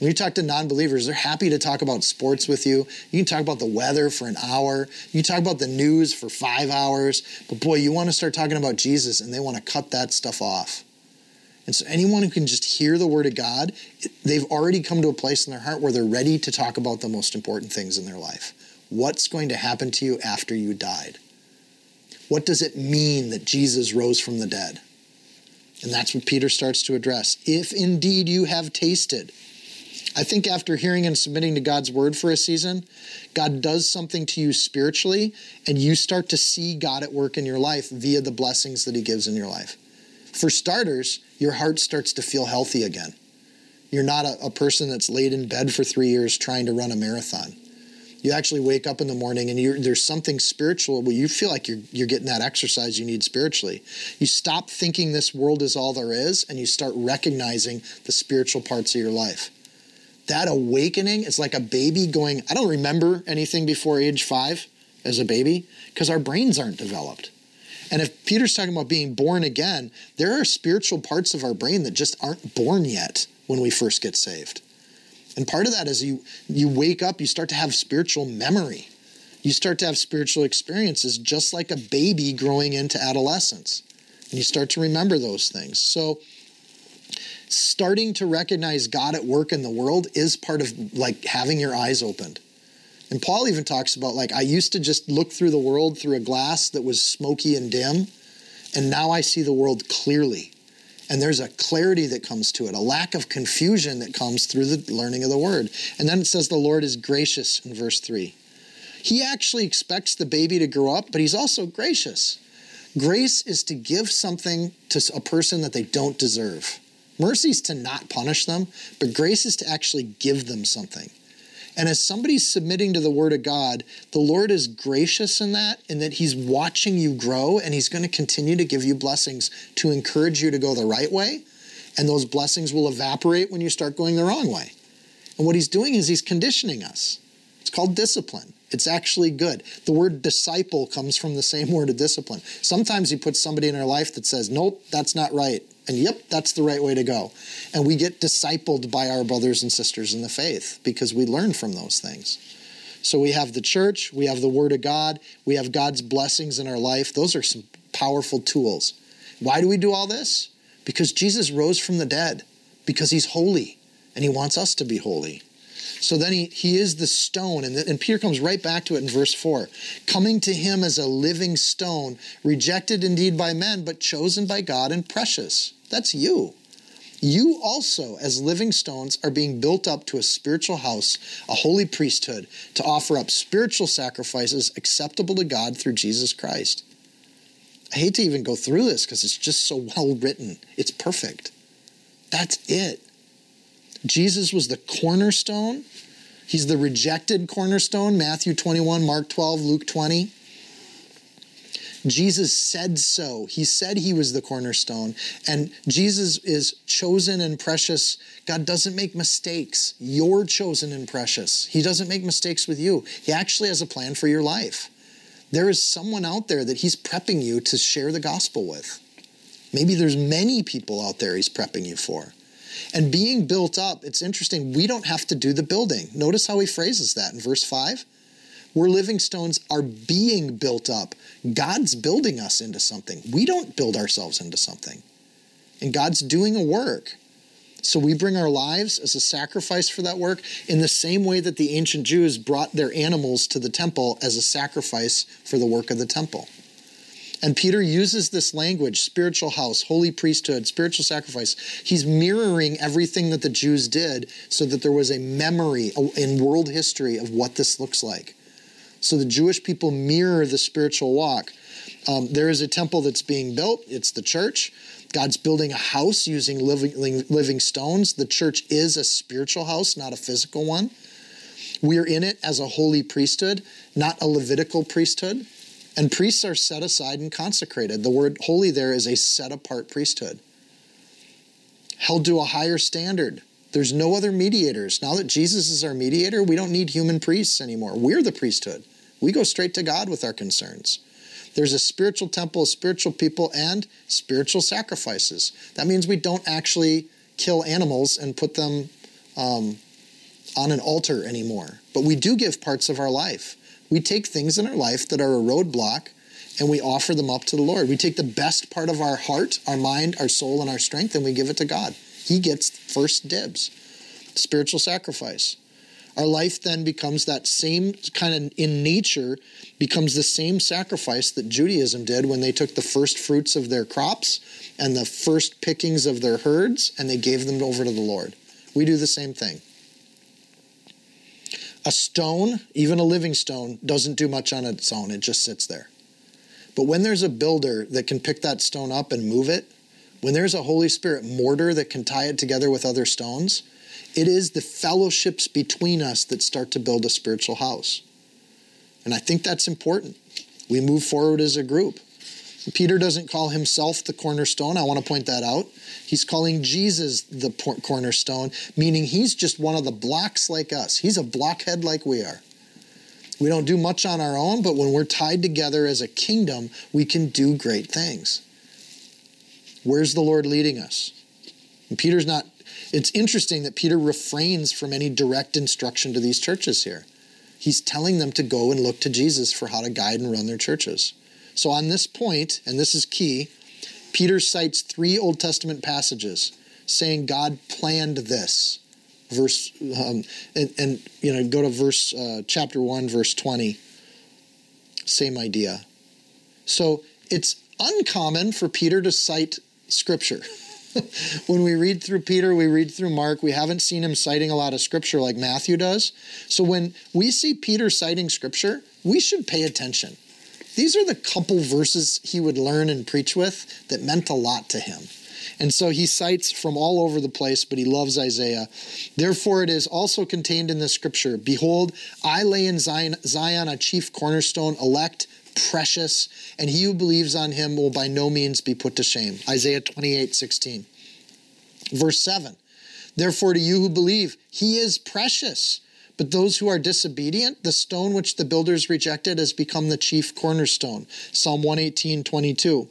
When you talk to non believers, they're happy to talk about sports with you. You can talk about the weather for an hour. You can talk about the news for five hours. But boy, you want to start talking about Jesus, and they want to cut that stuff off. And so, anyone who can just hear the word of God, they've already come to a place in their heart where they're ready to talk about the most important things in their life. What's going to happen to you after you died? What does it mean that Jesus rose from the dead? And that's what Peter starts to address. If indeed you have tasted. I think after hearing and submitting to God's word for a season, God does something to you spiritually, and you start to see God at work in your life via the blessings that He gives in your life. For starters, your heart starts to feel healthy again. You're not a, a person that's laid in bed for three years trying to run a marathon you actually wake up in the morning and there's something spiritual where you feel like you're, you're getting that exercise you need spiritually. You stop thinking this world is all there is and you start recognizing the spiritual parts of your life. That awakening is like a baby going, I don't remember anything before age five as a baby because our brains aren't developed. And if Peter's talking about being born again, there are spiritual parts of our brain that just aren't born yet when we first get saved. And part of that is you you wake up, you start to have spiritual memory. You start to have spiritual experiences just like a baby growing into adolescence. And you start to remember those things. So starting to recognize God at work in the world is part of like having your eyes opened. And Paul even talks about like I used to just look through the world through a glass that was smoky and dim, and now I see the world clearly and there's a clarity that comes to it, a lack of confusion that comes through the learning of the word. And then it says the Lord is gracious in verse 3. He actually expects the baby to grow up, but he's also gracious. Grace is to give something to a person that they don't deserve. Mercy is to not punish them, but grace is to actually give them something. And as somebody's submitting to the word of God, the Lord is gracious in that, in that He's watching you grow and He's going to continue to give you blessings to encourage you to go the right way. And those blessings will evaporate when you start going the wrong way. And what He's doing is He's conditioning us. It's called discipline. It's actually good. The word disciple comes from the same word of discipline. Sometimes He puts somebody in our life that says, Nope, that's not right. And yep, that's the right way to go. And we get discipled by our brothers and sisters in the faith because we learn from those things. So we have the church, we have the Word of God, we have God's blessings in our life. Those are some powerful tools. Why do we do all this? Because Jesus rose from the dead, because He's holy, and He wants us to be holy. So then he, he is the stone. And, the, and Peter comes right back to it in verse 4. Coming to him as a living stone, rejected indeed by men, but chosen by God and precious. That's you. You also, as living stones, are being built up to a spiritual house, a holy priesthood, to offer up spiritual sacrifices acceptable to God through Jesus Christ. I hate to even go through this because it's just so well written. It's perfect. That's it. Jesus was the cornerstone. He's the rejected cornerstone, Matthew 21, Mark 12, Luke 20. Jesus said so. He said he was the cornerstone. And Jesus is chosen and precious. God doesn't make mistakes. You're chosen and precious. He doesn't make mistakes with you. He actually has a plan for your life. There is someone out there that he's prepping you to share the gospel with. Maybe there's many people out there he's prepping you for. And being built up, it's interesting, we don't have to do the building. Notice how he phrases that in verse 5. We're living stones are being built up. God's building us into something. We don't build ourselves into something. And God's doing a work. So we bring our lives as a sacrifice for that work in the same way that the ancient Jews brought their animals to the temple as a sacrifice for the work of the temple. And Peter uses this language spiritual house, holy priesthood, spiritual sacrifice. He's mirroring everything that the Jews did so that there was a memory in world history of what this looks like. So the Jewish people mirror the spiritual walk. Um, there is a temple that's being built, it's the church. God's building a house using living, living stones. The church is a spiritual house, not a physical one. We are in it as a holy priesthood, not a Levitical priesthood. And priests are set aside and consecrated. The word holy there is a set apart priesthood. Held to a higher standard. There's no other mediators. Now that Jesus is our mediator, we don't need human priests anymore. We're the priesthood. We go straight to God with our concerns. There's a spiritual temple, spiritual people, and spiritual sacrifices. That means we don't actually kill animals and put them um, on an altar anymore. But we do give parts of our life. We take things in our life that are a roadblock and we offer them up to the Lord. We take the best part of our heart, our mind, our soul, and our strength, and we give it to God. He gets first dibs. Spiritual sacrifice. Our life then becomes that same kind of in nature, becomes the same sacrifice that Judaism did when they took the first fruits of their crops and the first pickings of their herds and they gave them over to the Lord. We do the same thing. A stone, even a living stone, doesn't do much on its own, it just sits there. But when there's a builder that can pick that stone up and move it, when there's a Holy Spirit mortar that can tie it together with other stones, it is the fellowships between us that start to build a spiritual house. And I think that's important. We move forward as a group. Peter doesn't call himself the cornerstone. I want to point that out. He's calling Jesus the cornerstone, meaning he's just one of the blocks like us. He's a blockhead like we are. We don't do much on our own, but when we're tied together as a kingdom, we can do great things. Where's the Lord leading us? And Peter's not it's interesting that Peter refrains from any direct instruction to these churches here. He's telling them to go and look to Jesus for how to guide and run their churches. So, on this point, and this is key, Peter cites three Old Testament passages saying God planned this. Verse, um, and, and, you know, go to verse, uh, chapter 1, verse 20. Same idea. So, it's uncommon for Peter to cite scripture. when we read through Peter, we read through Mark, we haven't seen him citing a lot of scripture like Matthew does. So when we see Peter citing scripture, we should pay attention. These are the couple verses he would learn and preach with that meant a lot to him. And so he cites from all over the place, but he loves Isaiah. Therefore, it is also contained in the scripture Behold, I lay in Zion, Zion a chief cornerstone, elect, precious, and he who believes on him will by no means be put to shame. Isaiah 28 16. Verse 7 Therefore, to you who believe, he is precious. But those who are disobedient, the stone which the builders rejected has become the chief cornerstone. Psalm 118 22.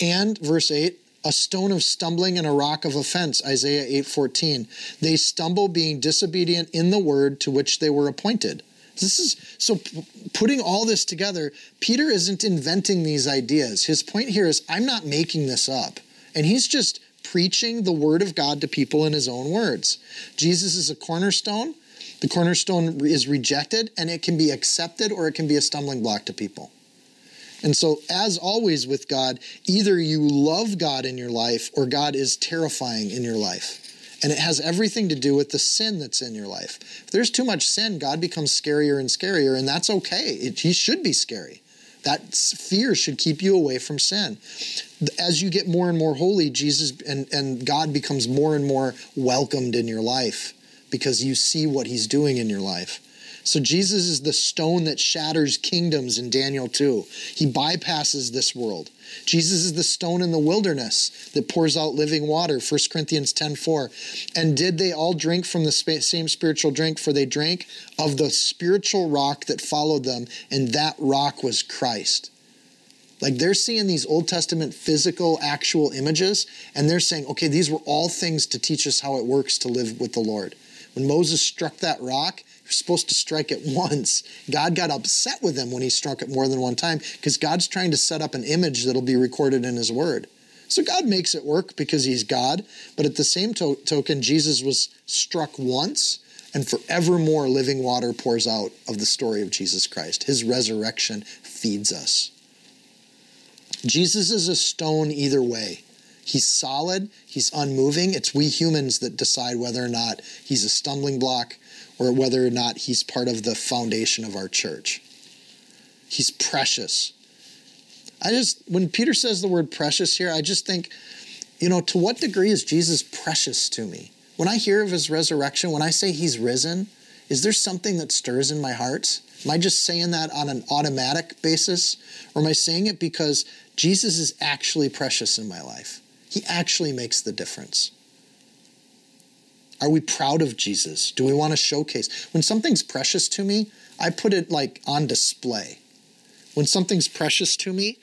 And verse 8, a stone of stumbling and a rock of offense isaiah 8:14 they stumble being disobedient in the word to which they were appointed this is so putting all this together, Peter isn't inventing these ideas. His point here is I'm not making this up. And he's just preaching the word of God to people in his own words. Jesus is a cornerstone. The cornerstone is rejected and it can be accepted or it can be a stumbling block to people. And so, as always with God, either you love God in your life or God is terrifying in your life. And it has everything to do with the sin that's in your life. If there's too much sin, God becomes scarier and scarier, and that's okay. It, he should be scary. That fear should keep you away from sin. As you get more and more holy, Jesus and, and God becomes more and more welcomed in your life because you see what he's doing in your life. So Jesus is the stone that shatters kingdoms in Daniel 2. He bypasses this world. Jesus is the stone in the wilderness that pours out living water, 1 Corinthians 10:4. And did they all drink from the same spiritual drink for they drank of the spiritual rock that followed them and that rock was Christ. Like they're seeing these Old Testament physical, actual images, and they're saying, okay, these were all things to teach us how it works to live with the Lord. When Moses struck that rock, you're supposed to strike it once. God got upset with him when he struck it more than one time because God's trying to set up an image that'll be recorded in his word. So God makes it work because he's God. But at the same to- token, Jesus was struck once, and forevermore living water pours out of the story of Jesus Christ. His resurrection feeds us. Jesus is a stone either way. He's solid, he's unmoving. It's we humans that decide whether or not he's a stumbling block or whether or not he's part of the foundation of our church. He's precious. I just, when Peter says the word precious here, I just think, you know, to what degree is Jesus precious to me? When I hear of his resurrection, when I say he's risen, is there something that stirs in my heart? Am I just saying that on an automatic basis? Or am I saying it because Jesus is actually precious in my life? He actually makes the difference. Are we proud of Jesus? Do we want to showcase? When something's precious to me, I put it like on display. When something's precious to me,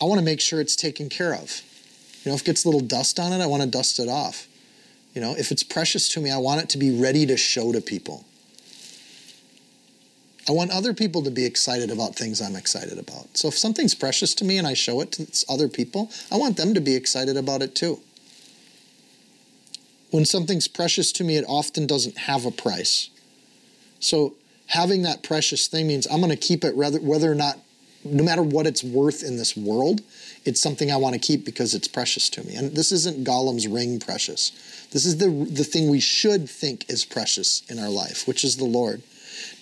I want to make sure it's taken care of. You know, if it gets a little dust on it, I want to dust it off. You know, if it's precious to me, I want it to be ready to show to people. I want other people to be excited about things I'm excited about. So if something's precious to me and I show it to other people, I want them to be excited about it too. When something's precious to me, it often doesn't have a price. So having that precious thing means I'm going to keep it rather, whether or not, no matter what it's worth in this world, it's something I want to keep because it's precious to me. And this isn't Gollum's ring precious. This is the, the thing we should think is precious in our life, which is the Lord.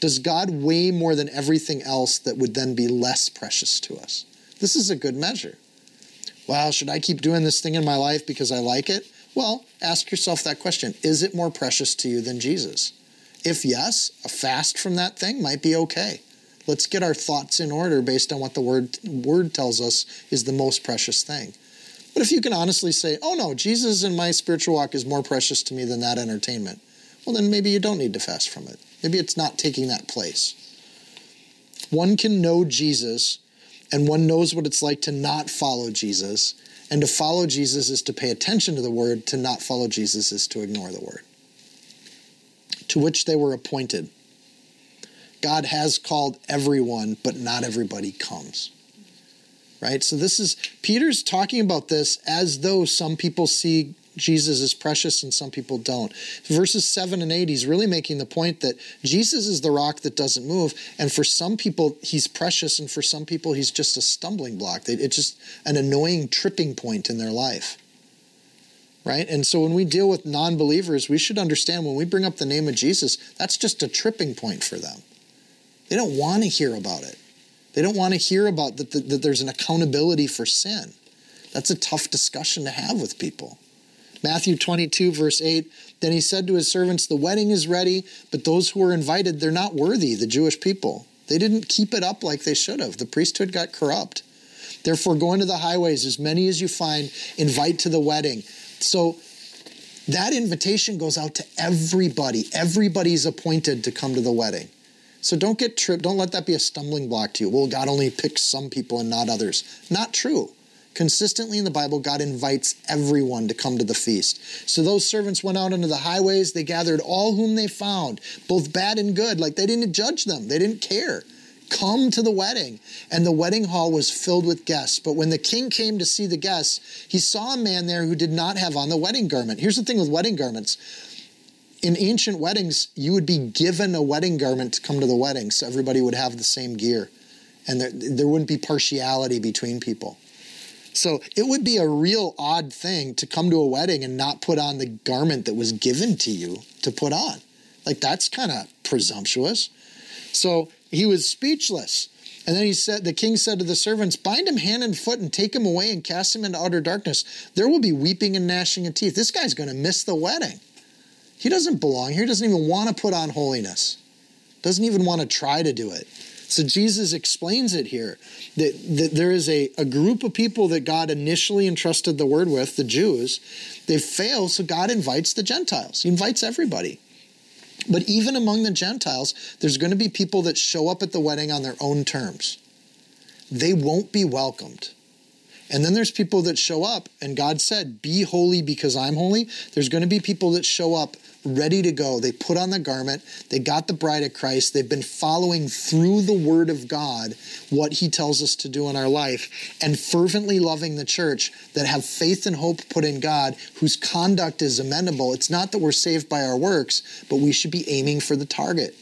Does God weigh more than everything else that would then be less precious to us? This is a good measure. Well, should I keep doing this thing in my life because I like it? Well, ask yourself that question Is it more precious to you than Jesus? If yes, a fast from that thing might be okay. Let's get our thoughts in order based on what the word, word tells us is the most precious thing. But if you can honestly say, oh no, Jesus in my spiritual walk is more precious to me than that entertainment, well, then maybe you don't need to fast from it. Maybe it's not taking that place. One can know Jesus, and one knows what it's like to not follow Jesus. And to follow Jesus is to pay attention to the word, to not follow Jesus is to ignore the word to which they were appointed. God has called everyone, but not everybody comes. Right? So this is Peter's talking about this as though some people see Jesus is precious and some people don't. Verses 7 and 8, he's really making the point that Jesus is the rock that doesn't move. And for some people, he's precious. And for some people, he's just a stumbling block. It's just an annoying tripping point in their life right? And so when we deal with non believers, we should understand when we bring up the name of Jesus, that's just a tripping point for them. They don't want to hear about it. They don't want to hear about that, that, that there's an accountability for sin. That's a tough discussion to have with people. Matthew 22, verse 8 Then he said to his servants, The wedding is ready, but those who were invited, they're not worthy, the Jewish people. They didn't keep it up like they should have. The priesthood got corrupt. Therefore, go into the highways, as many as you find, invite to the wedding. So that invitation goes out to everybody. Everybody's appointed to come to the wedding. So don't get tripped. Don't let that be a stumbling block to you. Well, God only picks some people and not others. Not true. Consistently in the Bible, God invites everyone to come to the feast. So those servants went out into the highways. They gathered all whom they found, both bad and good. Like they didn't judge them, they didn't care. Come to the wedding. And the wedding hall was filled with guests. But when the king came to see the guests, he saw a man there who did not have on the wedding garment. Here's the thing with wedding garments in ancient weddings, you would be given a wedding garment to come to the wedding, so everybody would have the same gear. And there, there wouldn't be partiality between people. So it would be a real odd thing to come to a wedding and not put on the garment that was given to you to put on. Like that's kind of presumptuous. So he was speechless. And then he said, the king said to the servants, Bind him hand and foot and take him away and cast him into utter darkness. There will be weeping and gnashing of teeth. This guy's going to miss the wedding. He doesn't belong here, He doesn't even want to put on holiness, doesn't even want to try to do it. So Jesus explains it here that, that there is a, a group of people that God initially entrusted the word with, the Jews. They fail, so God invites the Gentiles. He invites everybody. But even among the Gentiles, there's going to be people that show up at the wedding on their own terms. They won't be welcomed. And then there's people that show up, and God said, Be holy because I'm holy. There's going to be people that show up ready to go. They put on the garment, they got the bride of Christ, they've been following through the word of God what he tells us to do in our life, and fervently loving the church that have faith and hope put in God, whose conduct is amenable. It's not that we're saved by our works, but we should be aiming for the target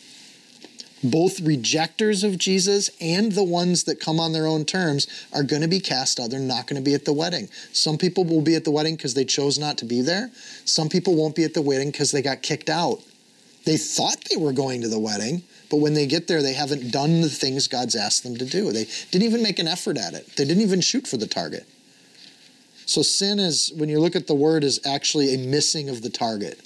both rejectors of Jesus and the ones that come on their own terms are going to be cast out. They're not going to be at the wedding. Some people will be at the wedding because they chose not to be there. Some people won't be at the wedding because they got kicked out. They thought they were going to the wedding, but when they get there, they haven't done the things God's asked them to do. They didn't even make an effort at it, they didn't even shoot for the target. So sin is, when you look at the word, is actually a missing of the target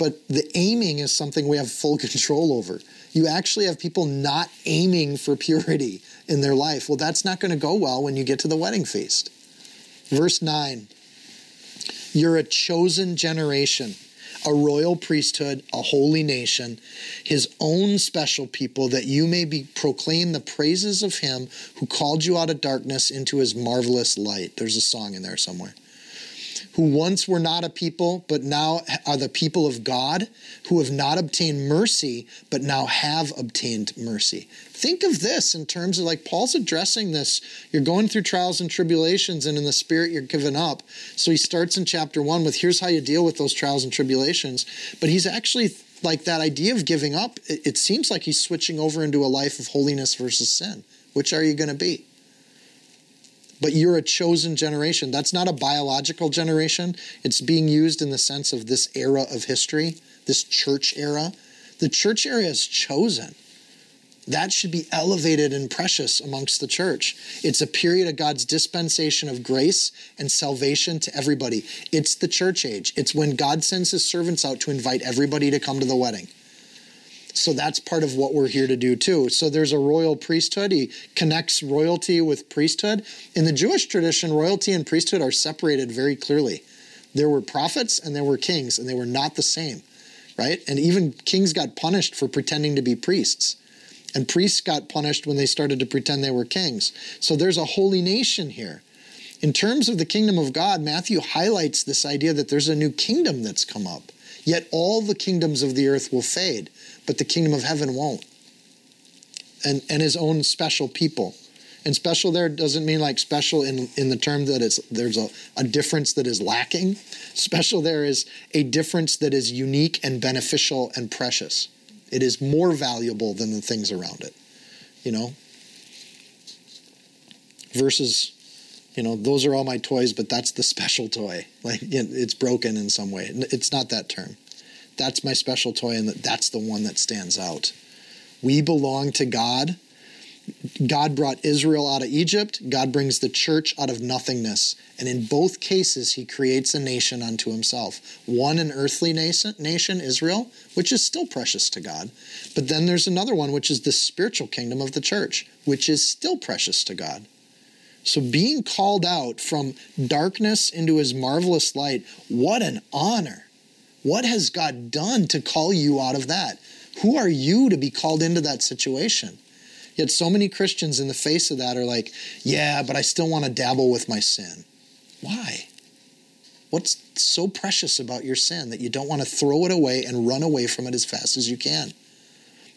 but the aiming is something we have full control over. You actually have people not aiming for purity in their life. Well, that's not going to go well when you get to the wedding feast. Verse 9 You're a chosen generation, a royal priesthood, a holy nation, his own special people, that you may be proclaim the praises of him who called you out of darkness into his marvelous light. There's a song in there somewhere. Who once were not a people, but now are the people of God, who have not obtained mercy, but now have obtained mercy. Think of this in terms of like Paul's addressing this. You're going through trials and tribulations, and in the spirit, you're given up. So he starts in chapter one with here's how you deal with those trials and tribulations. But he's actually like that idea of giving up, it, it seems like he's switching over into a life of holiness versus sin. Which are you going to be? But you're a chosen generation. That's not a biological generation. It's being used in the sense of this era of history, this church era. The church era is chosen. That should be elevated and precious amongst the church. It's a period of God's dispensation of grace and salvation to everybody. It's the church age. It's when God sends his servants out to invite everybody to come to the wedding. So that's part of what we're here to do too. So there's a royal priesthood. He connects royalty with priesthood. In the Jewish tradition, royalty and priesthood are separated very clearly. There were prophets and there were kings, and they were not the same, right? And even kings got punished for pretending to be priests. And priests got punished when they started to pretend they were kings. So there's a holy nation here. In terms of the kingdom of God, Matthew highlights this idea that there's a new kingdom that's come up. Yet all the kingdoms of the earth will fade but the kingdom of heaven won't. And, and his own special people. And special there doesn't mean like special in, in the term that it's, there's a, a difference that is lacking. Special there is a difference that is unique and beneficial and precious. It is more valuable than the things around it, you know? Versus, you know, those are all my toys, but that's the special toy. Like it's broken in some way. It's not that term. That's my special toy, and that's the one that stands out. We belong to God. God brought Israel out of Egypt. God brings the church out of nothingness. And in both cases, he creates a nation unto himself. One, an earthly nation, Israel, which is still precious to God. But then there's another one, which is the spiritual kingdom of the church, which is still precious to God. So being called out from darkness into his marvelous light, what an honor. What has God done to call you out of that? Who are you to be called into that situation? Yet so many Christians in the face of that are like, yeah, but I still want to dabble with my sin. Why? What's so precious about your sin that you don't want to throw it away and run away from it as fast as you can?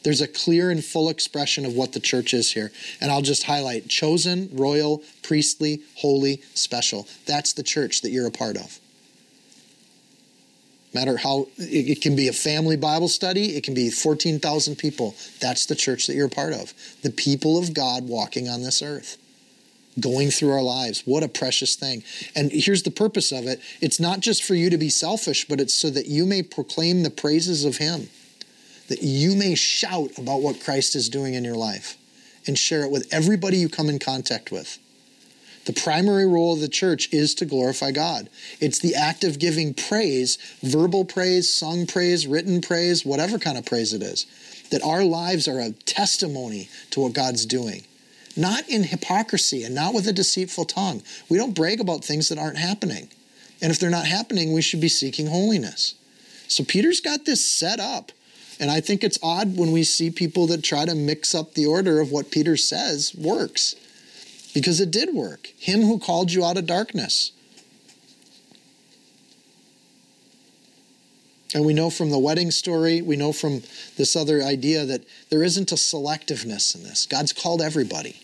There's a clear and full expression of what the church is here. And I'll just highlight chosen, royal, priestly, holy, special. That's the church that you're a part of matter how it, can be a family bible study it can be 14,000 people. That's the church that you're a part of. The people of god walking on this earth going through our lives. What a precious thing. And here's the purpose of it. It's not just for you to be selfish but it's so that you may proclaim the praises of him that you may shout about what christ is doing in your life and share it with everybody you come in contact with the primary role of the church is to glorify God. It's the act of giving praise, verbal praise, sung praise, written praise, whatever kind of praise it is, that our lives are a testimony to what God's doing. Not in hypocrisy and not with a deceitful tongue. We don't brag about things that aren't happening. And if they're not happening, we should be seeking holiness. So Peter's got this set up. And I think it's odd when we see people that try to mix up the order of what Peter says works because it did work. Him who called you out of darkness. And we know from the wedding story, we know from this other idea that there isn't a selectiveness in this. God's called everybody.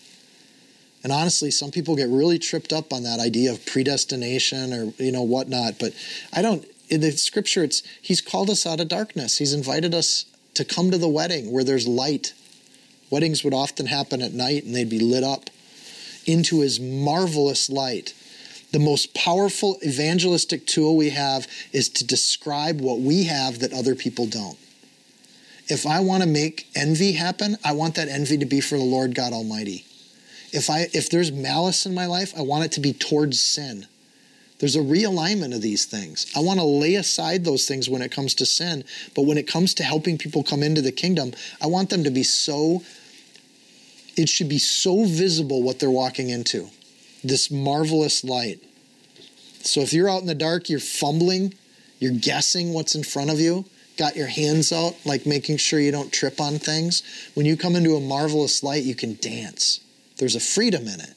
And honestly, some people get really tripped up on that idea of predestination or you know whatnot. But I don't. In the scripture, it's He's called us out of darkness. He's invited us to come to the wedding where there's light. Weddings would often happen at night, and they'd be lit up into his marvelous light. The most powerful evangelistic tool we have is to describe what we have that other people don't. If I want to make envy happen, I want that envy to be for the Lord God Almighty. If I if there's malice in my life, I want it to be towards sin. There's a realignment of these things. I want to lay aside those things when it comes to sin, but when it comes to helping people come into the kingdom, I want them to be so it should be so visible what they're walking into this marvelous light. So if you're out in the dark, you're fumbling, you're guessing what's in front of you, got your hands out, like making sure you don't trip on things. When you come into a marvelous light, you can dance. There's a freedom in it.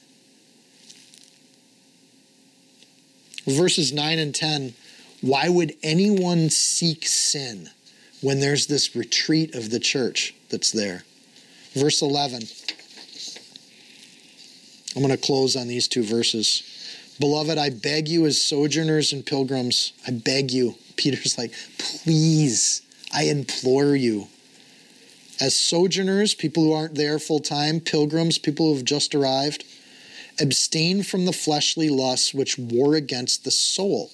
Verses 9 and 10 Why would anyone seek sin when there's this retreat of the church that's there? Verse 11. I'm going to close on these two verses. Beloved, I beg you as sojourners and pilgrims, I beg you. Peter's like, please, I implore you. As sojourners, people who aren't there full time, pilgrims, people who have just arrived, abstain from the fleshly lusts which war against the soul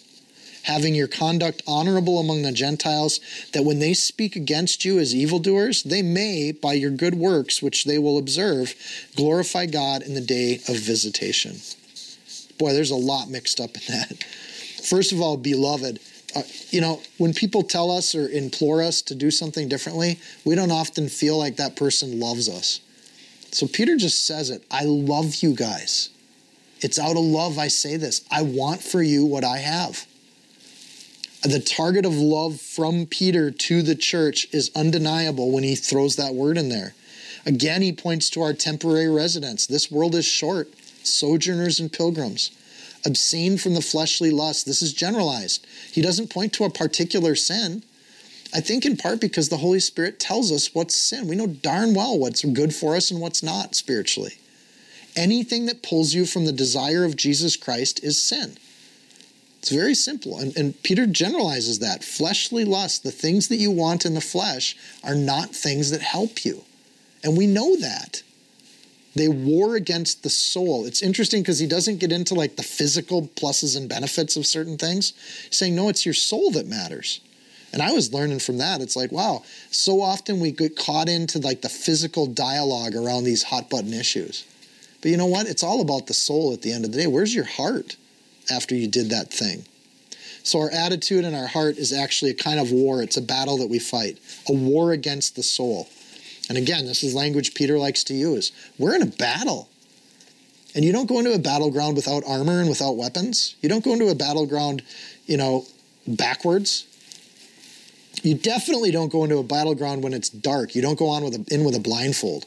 having your conduct honorable among the Gentiles, that when they speak against you as evildoers, they may, by your good works which they will observe, glorify God in the day of visitation. Boy, there's a lot mixed up in that. First of all, beloved, uh, you know, when people tell us or implore us to do something differently, we don't often feel like that person loves us. So Peter just says it I love you guys. It's out of love I say this. I want for you what I have the target of love from Peter to the church is undeniable when he throws that word in there. Again, he points to our temporary residence. This world is short, sojourners and pilgrims. Abstain from the fleshly lust. This is generalized. He doesn't point to a particular sin. I think in part because the Holy Spirit tells us what's sin. We know darn well what's good for us and what's not spiritually. Anything that pulls you from the desire of Jesus Christ is sin. It's very simple. And, and Peter generalizes that. Fleshly lust, the things that you want in the flesh, are not things that help you. And we know that. They war against the soul. It's interesting because he doesn't get into like the physical pluses and benefits of certain things. He's saying, no, it's your soul that matters. And I was learning from that. It's like, wow, so often we get caught into like the physical dialogue around these hot button issues. But you know what? It's all about the soul at the end of the day. Where's your heart? After you did that thing. So our attitude and our heart is actually a kind of war. It's a battle that we fight, a war against the soul. And again, this is language Peter likes to use. We're in a battle. And you don't go into a battleground without armor and without weapons. You don't go into a battleground, you know, backwards. You definitely don't go into a battleground when it's dark. You don't go on with a, in with a blindfold,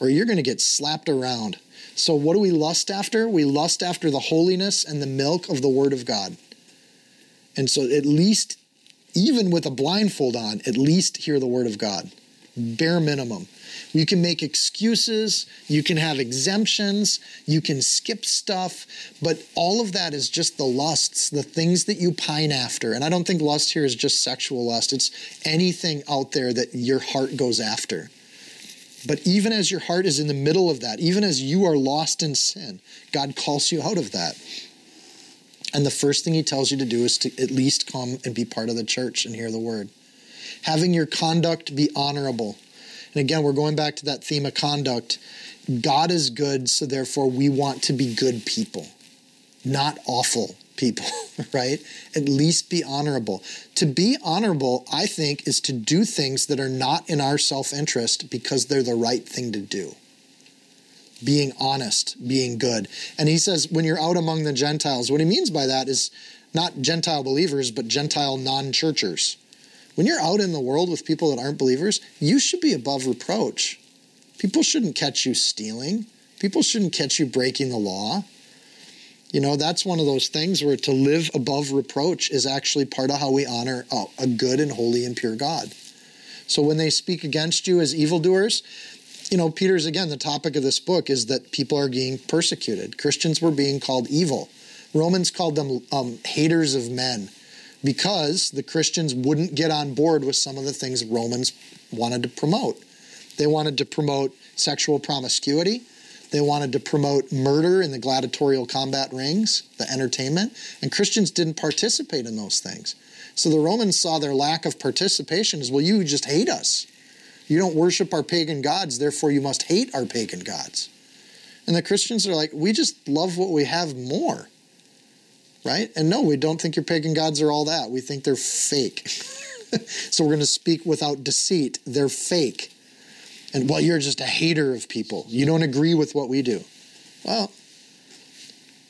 or you're going to get slapped around. So, what do we lust after? We lust after the holiness and the milk of the Word of God. And so, at least, even with a blindfold on, at least hear the Word of God. Bare minimum. You can make excuses, you can have exemptions, you can skip stuff, but all of that is just the lusts, the things that you pine after. And I don't think lust here is just sexual lust, it's anything out there that your heart goes after. But even as your heart is in the middle of that, even as you are lost in sin, God calls you out of that. And the first thing he tells you to do is to at least come and be part of the church and hear the word. Having your conduct be honorable. And again, we're going back to that theme of conduct. God is good, so therefore we want to be good people, not awful people, right? At least be honorable. To be honorable, I think, is to do things that are not in our self interest because they're the right thing to do. Being honest, being good. And he says, when you're out among the Gentiles, what he means by that is not Gentile believers, but Gentile non churchers. When you're out in the world with people that aren't believers, you should be above reproach. People shouldn't catch you stealing. People shouldn't catch you breaking the law. You know, that's one of those things where to live above reproach is actually part of how we honor a good and holy and pure God. So when they speak against you as evildoers, you know, Peter's again, the topic of this book is that people are being persecuted. Christians were being called evil. Romans called them um, haters of men because the Christians wouldn't get on board with some of the things Romans wanted to promote. They wanted to promote sexual promiscuity. They wanted to promote murder in the gladiatorial combat rings, the entertainment, and Christians didn't participate in those things. So the Romans saw their lack of participation as well, you just hate us. You don't worship our pagan gods, therefore you must hate our pagan gods. And the Christians are like, we just love what we have more. Right? And no, we don't think your pagan gods are all that. We think they're fake. so we're going to speak without deceit. They're fake. And well, you're just a hater of people. You don't agree with what we do. Well,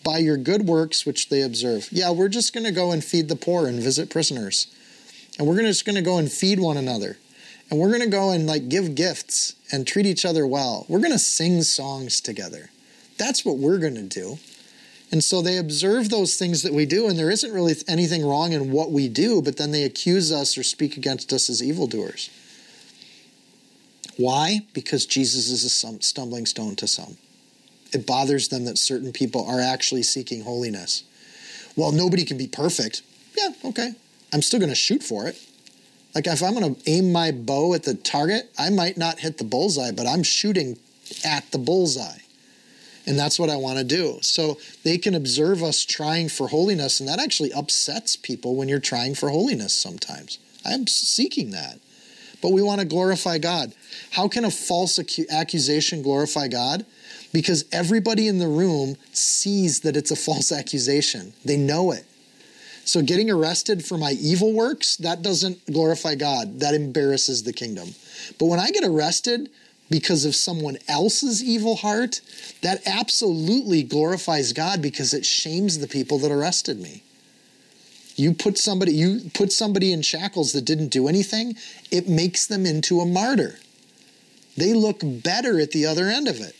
by your good works which they observe. Yeah, we're just going to go and feed the poor and visit prisoners. And we're just going to go and feed one another. And we're going to go and like give gifts and treat each other well. We're going to sing songs together. That's what we're going to do. And so they observe those things that we do, and there isn't really anything wrong in what we do, but then they accuse us or speak against us as evildoers. Why? Because Jesus is a stumbling stone to some. It bothers them that certain people are actually seeking holiness. Well, nobody can be perfect. Yeah, okay. I'm still going to shoot for it. Like if I'm going to aim my bow at the target, I might not hit the bullseye, but I'm shooting at the bullseye. And that's what I want to do. So they can observe us trying for holiness, and that actually upsets people when you're trying for holiness sometimes. I'm seeking that. But we want to glorify God. How can a false accusation glorify God? Because everybody in the room sees that it's a false accusation, they know it. So getting arrested for my evil works, that doesn't glorify God. That embarrasses the kingdom. But when I get arrested because of someone else's evil heart, that absolutely glorifies God because it shames the people that arrested me. You put somebody you put somebody in shackles that didn't do anything, it makes them into a martyr. They look better at the other end of it.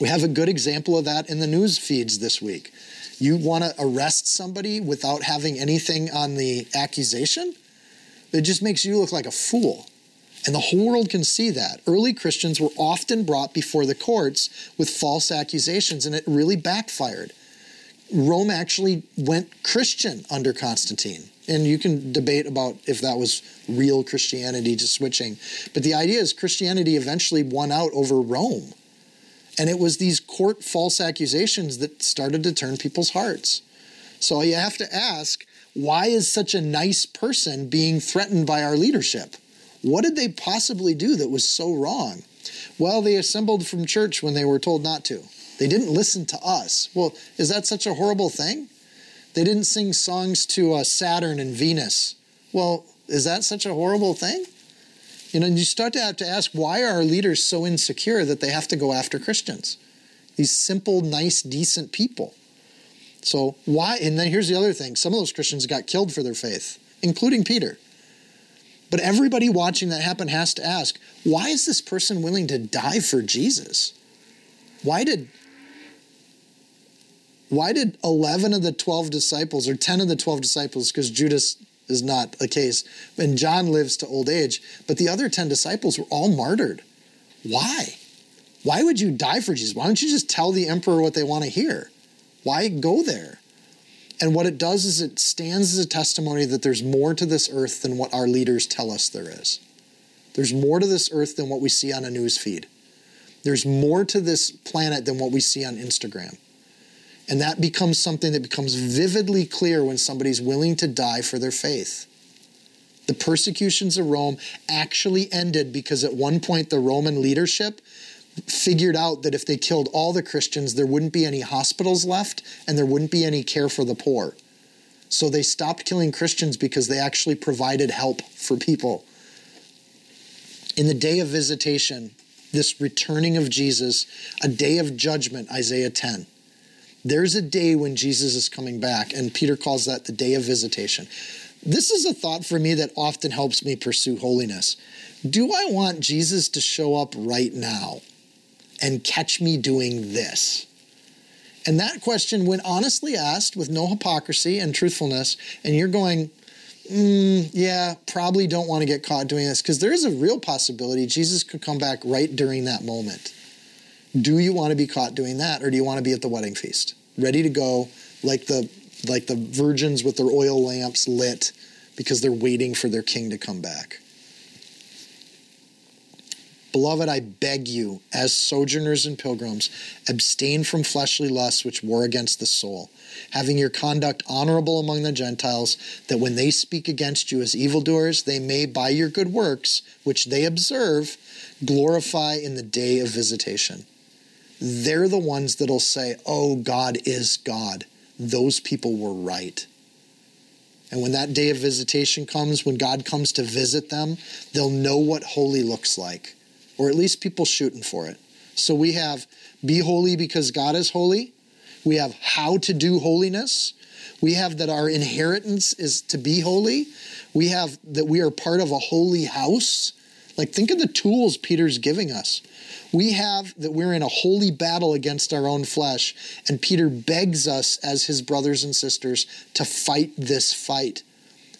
We have a good example of that in the news feeds this week. You want to arrest somebody without having anything on the accusation? It just makes you look like a fool. And the whole world can see that. Early Christians were often brought before the courts with false accusations, and it really backfired. Rome actually went Christian under Constantine. And you can debate about if that was real Christianity to switching. But the idea is Christianity eventually won out over Rome. And it was these court false accusations that started to turn people's hearts. So you have to ask why is such a nice person being threatened by our leadership? What did they possibly do that was so wrong? Well, they assembled from church when they were told not to. They didn't listen to us. Well, is that such a horrible thing? They didn't sing songs to uh, Saturn and Venus. Well, is that such a horrible thing? You know, you start to have to ask why are our leaders so insecure that they have to go after Christians? These simple, nice, decent people. So why? And then here's the other thing: some of those Christians got killed for their faith, including Peter. But everybody watching that happen has to ask, why is this person willing to die for Jesus? Why did why did 11 of the 12 disciples or 10 of the 12 disciples because Judas is not a case and John lives to old age but the other 10 disciples were all martyred why why would you die for Jesus why don't you just tell the emperor what they want to hear why go there and what it does is it stands as a testimony that there's more to this earth than what our leaders tell us there is. There's more to this earth than what we see on a news feed. There's more to this planet than what we see on Instagram. And that becomes something that becomes vividly clear when somebody's willing to die for their faith. The persecutions of Rome actually ended because at one point the Roman leadership figured out that if they killed all the Christians, there wouldn't be any hospitals left and there wouldn't be any care for the poor. So they stopped killing Christians because they actually provided help for people. In the day of visitation, this returning of Jesus, a day of judgment, Isaiah 10. There's a day when Jesus is coming back, and Peter calls that the day of visitation. This is a thought for me that often helps me pursue holiness. Do I want Jesus to show up right now? and catch me doing this? And that question, when honestly asked with no hypocrisy and truthfulness, and you're going, mm, yeah, probably don't want to get caught doing this, because there is a real possibility Jesus could come back right during that moment. Do you want to be caught doing that, or do you want to be at the wedding feast, ready to go, like the like the virgins with their oil lamps lit, because they're waiting for their king to come back? Beloved, I beg you, as sojourners and pilgrims, abstain from fleshly lusts which war against the soul, having your conduct honorable among the Gentiles, that when they speak against you as evildoers, they may, by your good works, which they observe, glorify in the day of visitation. They're the ones that'll say, Oh, God is God. Those people were right. And when that day of visitation comes, when God comes to visit them, they'll know what holy looks like or at least people shooting for it. So we have be holy because God is holy. We have how to do holiness. We have that our inheritance is to be holy. We have that we are part of a holy house. Like, think of the tools Peter's giving us. We have that we're in a holy battle against our own flesh, and Peter begs us as his brothers and sisters to fight this fight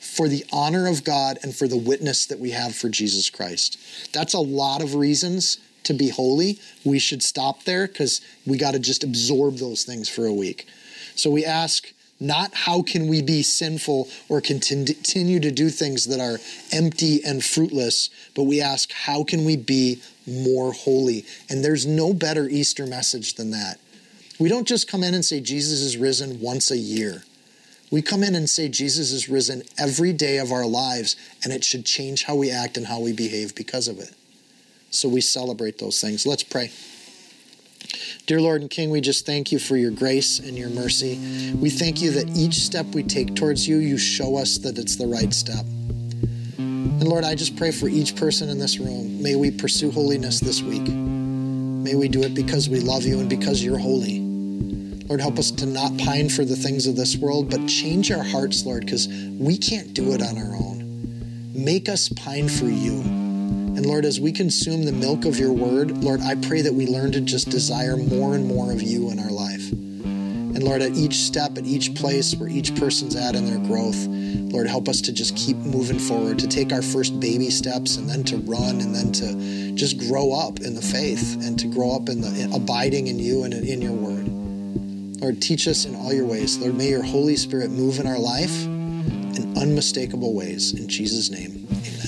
for the honor of God and for the witness that we have for Jesus Christ. That's a lot of reasons to be holy. We should stop there because we got to just absorb those things for a week. So we ask not how can we be sinful or continue to do things that are empty and fruitless, but we ask how can we be more holy? And there's no better Easter message than that. We don't just come in and say Jesus is risen once a year. We come in and say Jesus is risen every day of our lives, and it should change how we act and how we behave because of it. So we celebrate those things. Let's pray. Dear Lord and King, we just thank you for your grace and your mercy. We thank you that each step we take towards you, you show us that it's the right step. And Lord, I just pray for each person in this room. May we pursue holiness this week. May we do it because we love you and because you're holy. Lord, help us to not pine for the things of this world, but change our hearts, Lord, because we can't do it on our own. Make us pine for you. And Lord, as we consume the milk of your word, Lord, I pray that we learn to just desire more and more of you in our life. And Lord, at each step, at each place where each person's at in their growth, Lord, help us to just keep moving forward, to take our first baby steps and then to run and then to just grow up in the faith and to grow up in the abiding in you and in your word. Lord, teach us in all your ways. Lord, may your Holy Spirit move in our life in unmistakable ways. In Jesus' name, amen.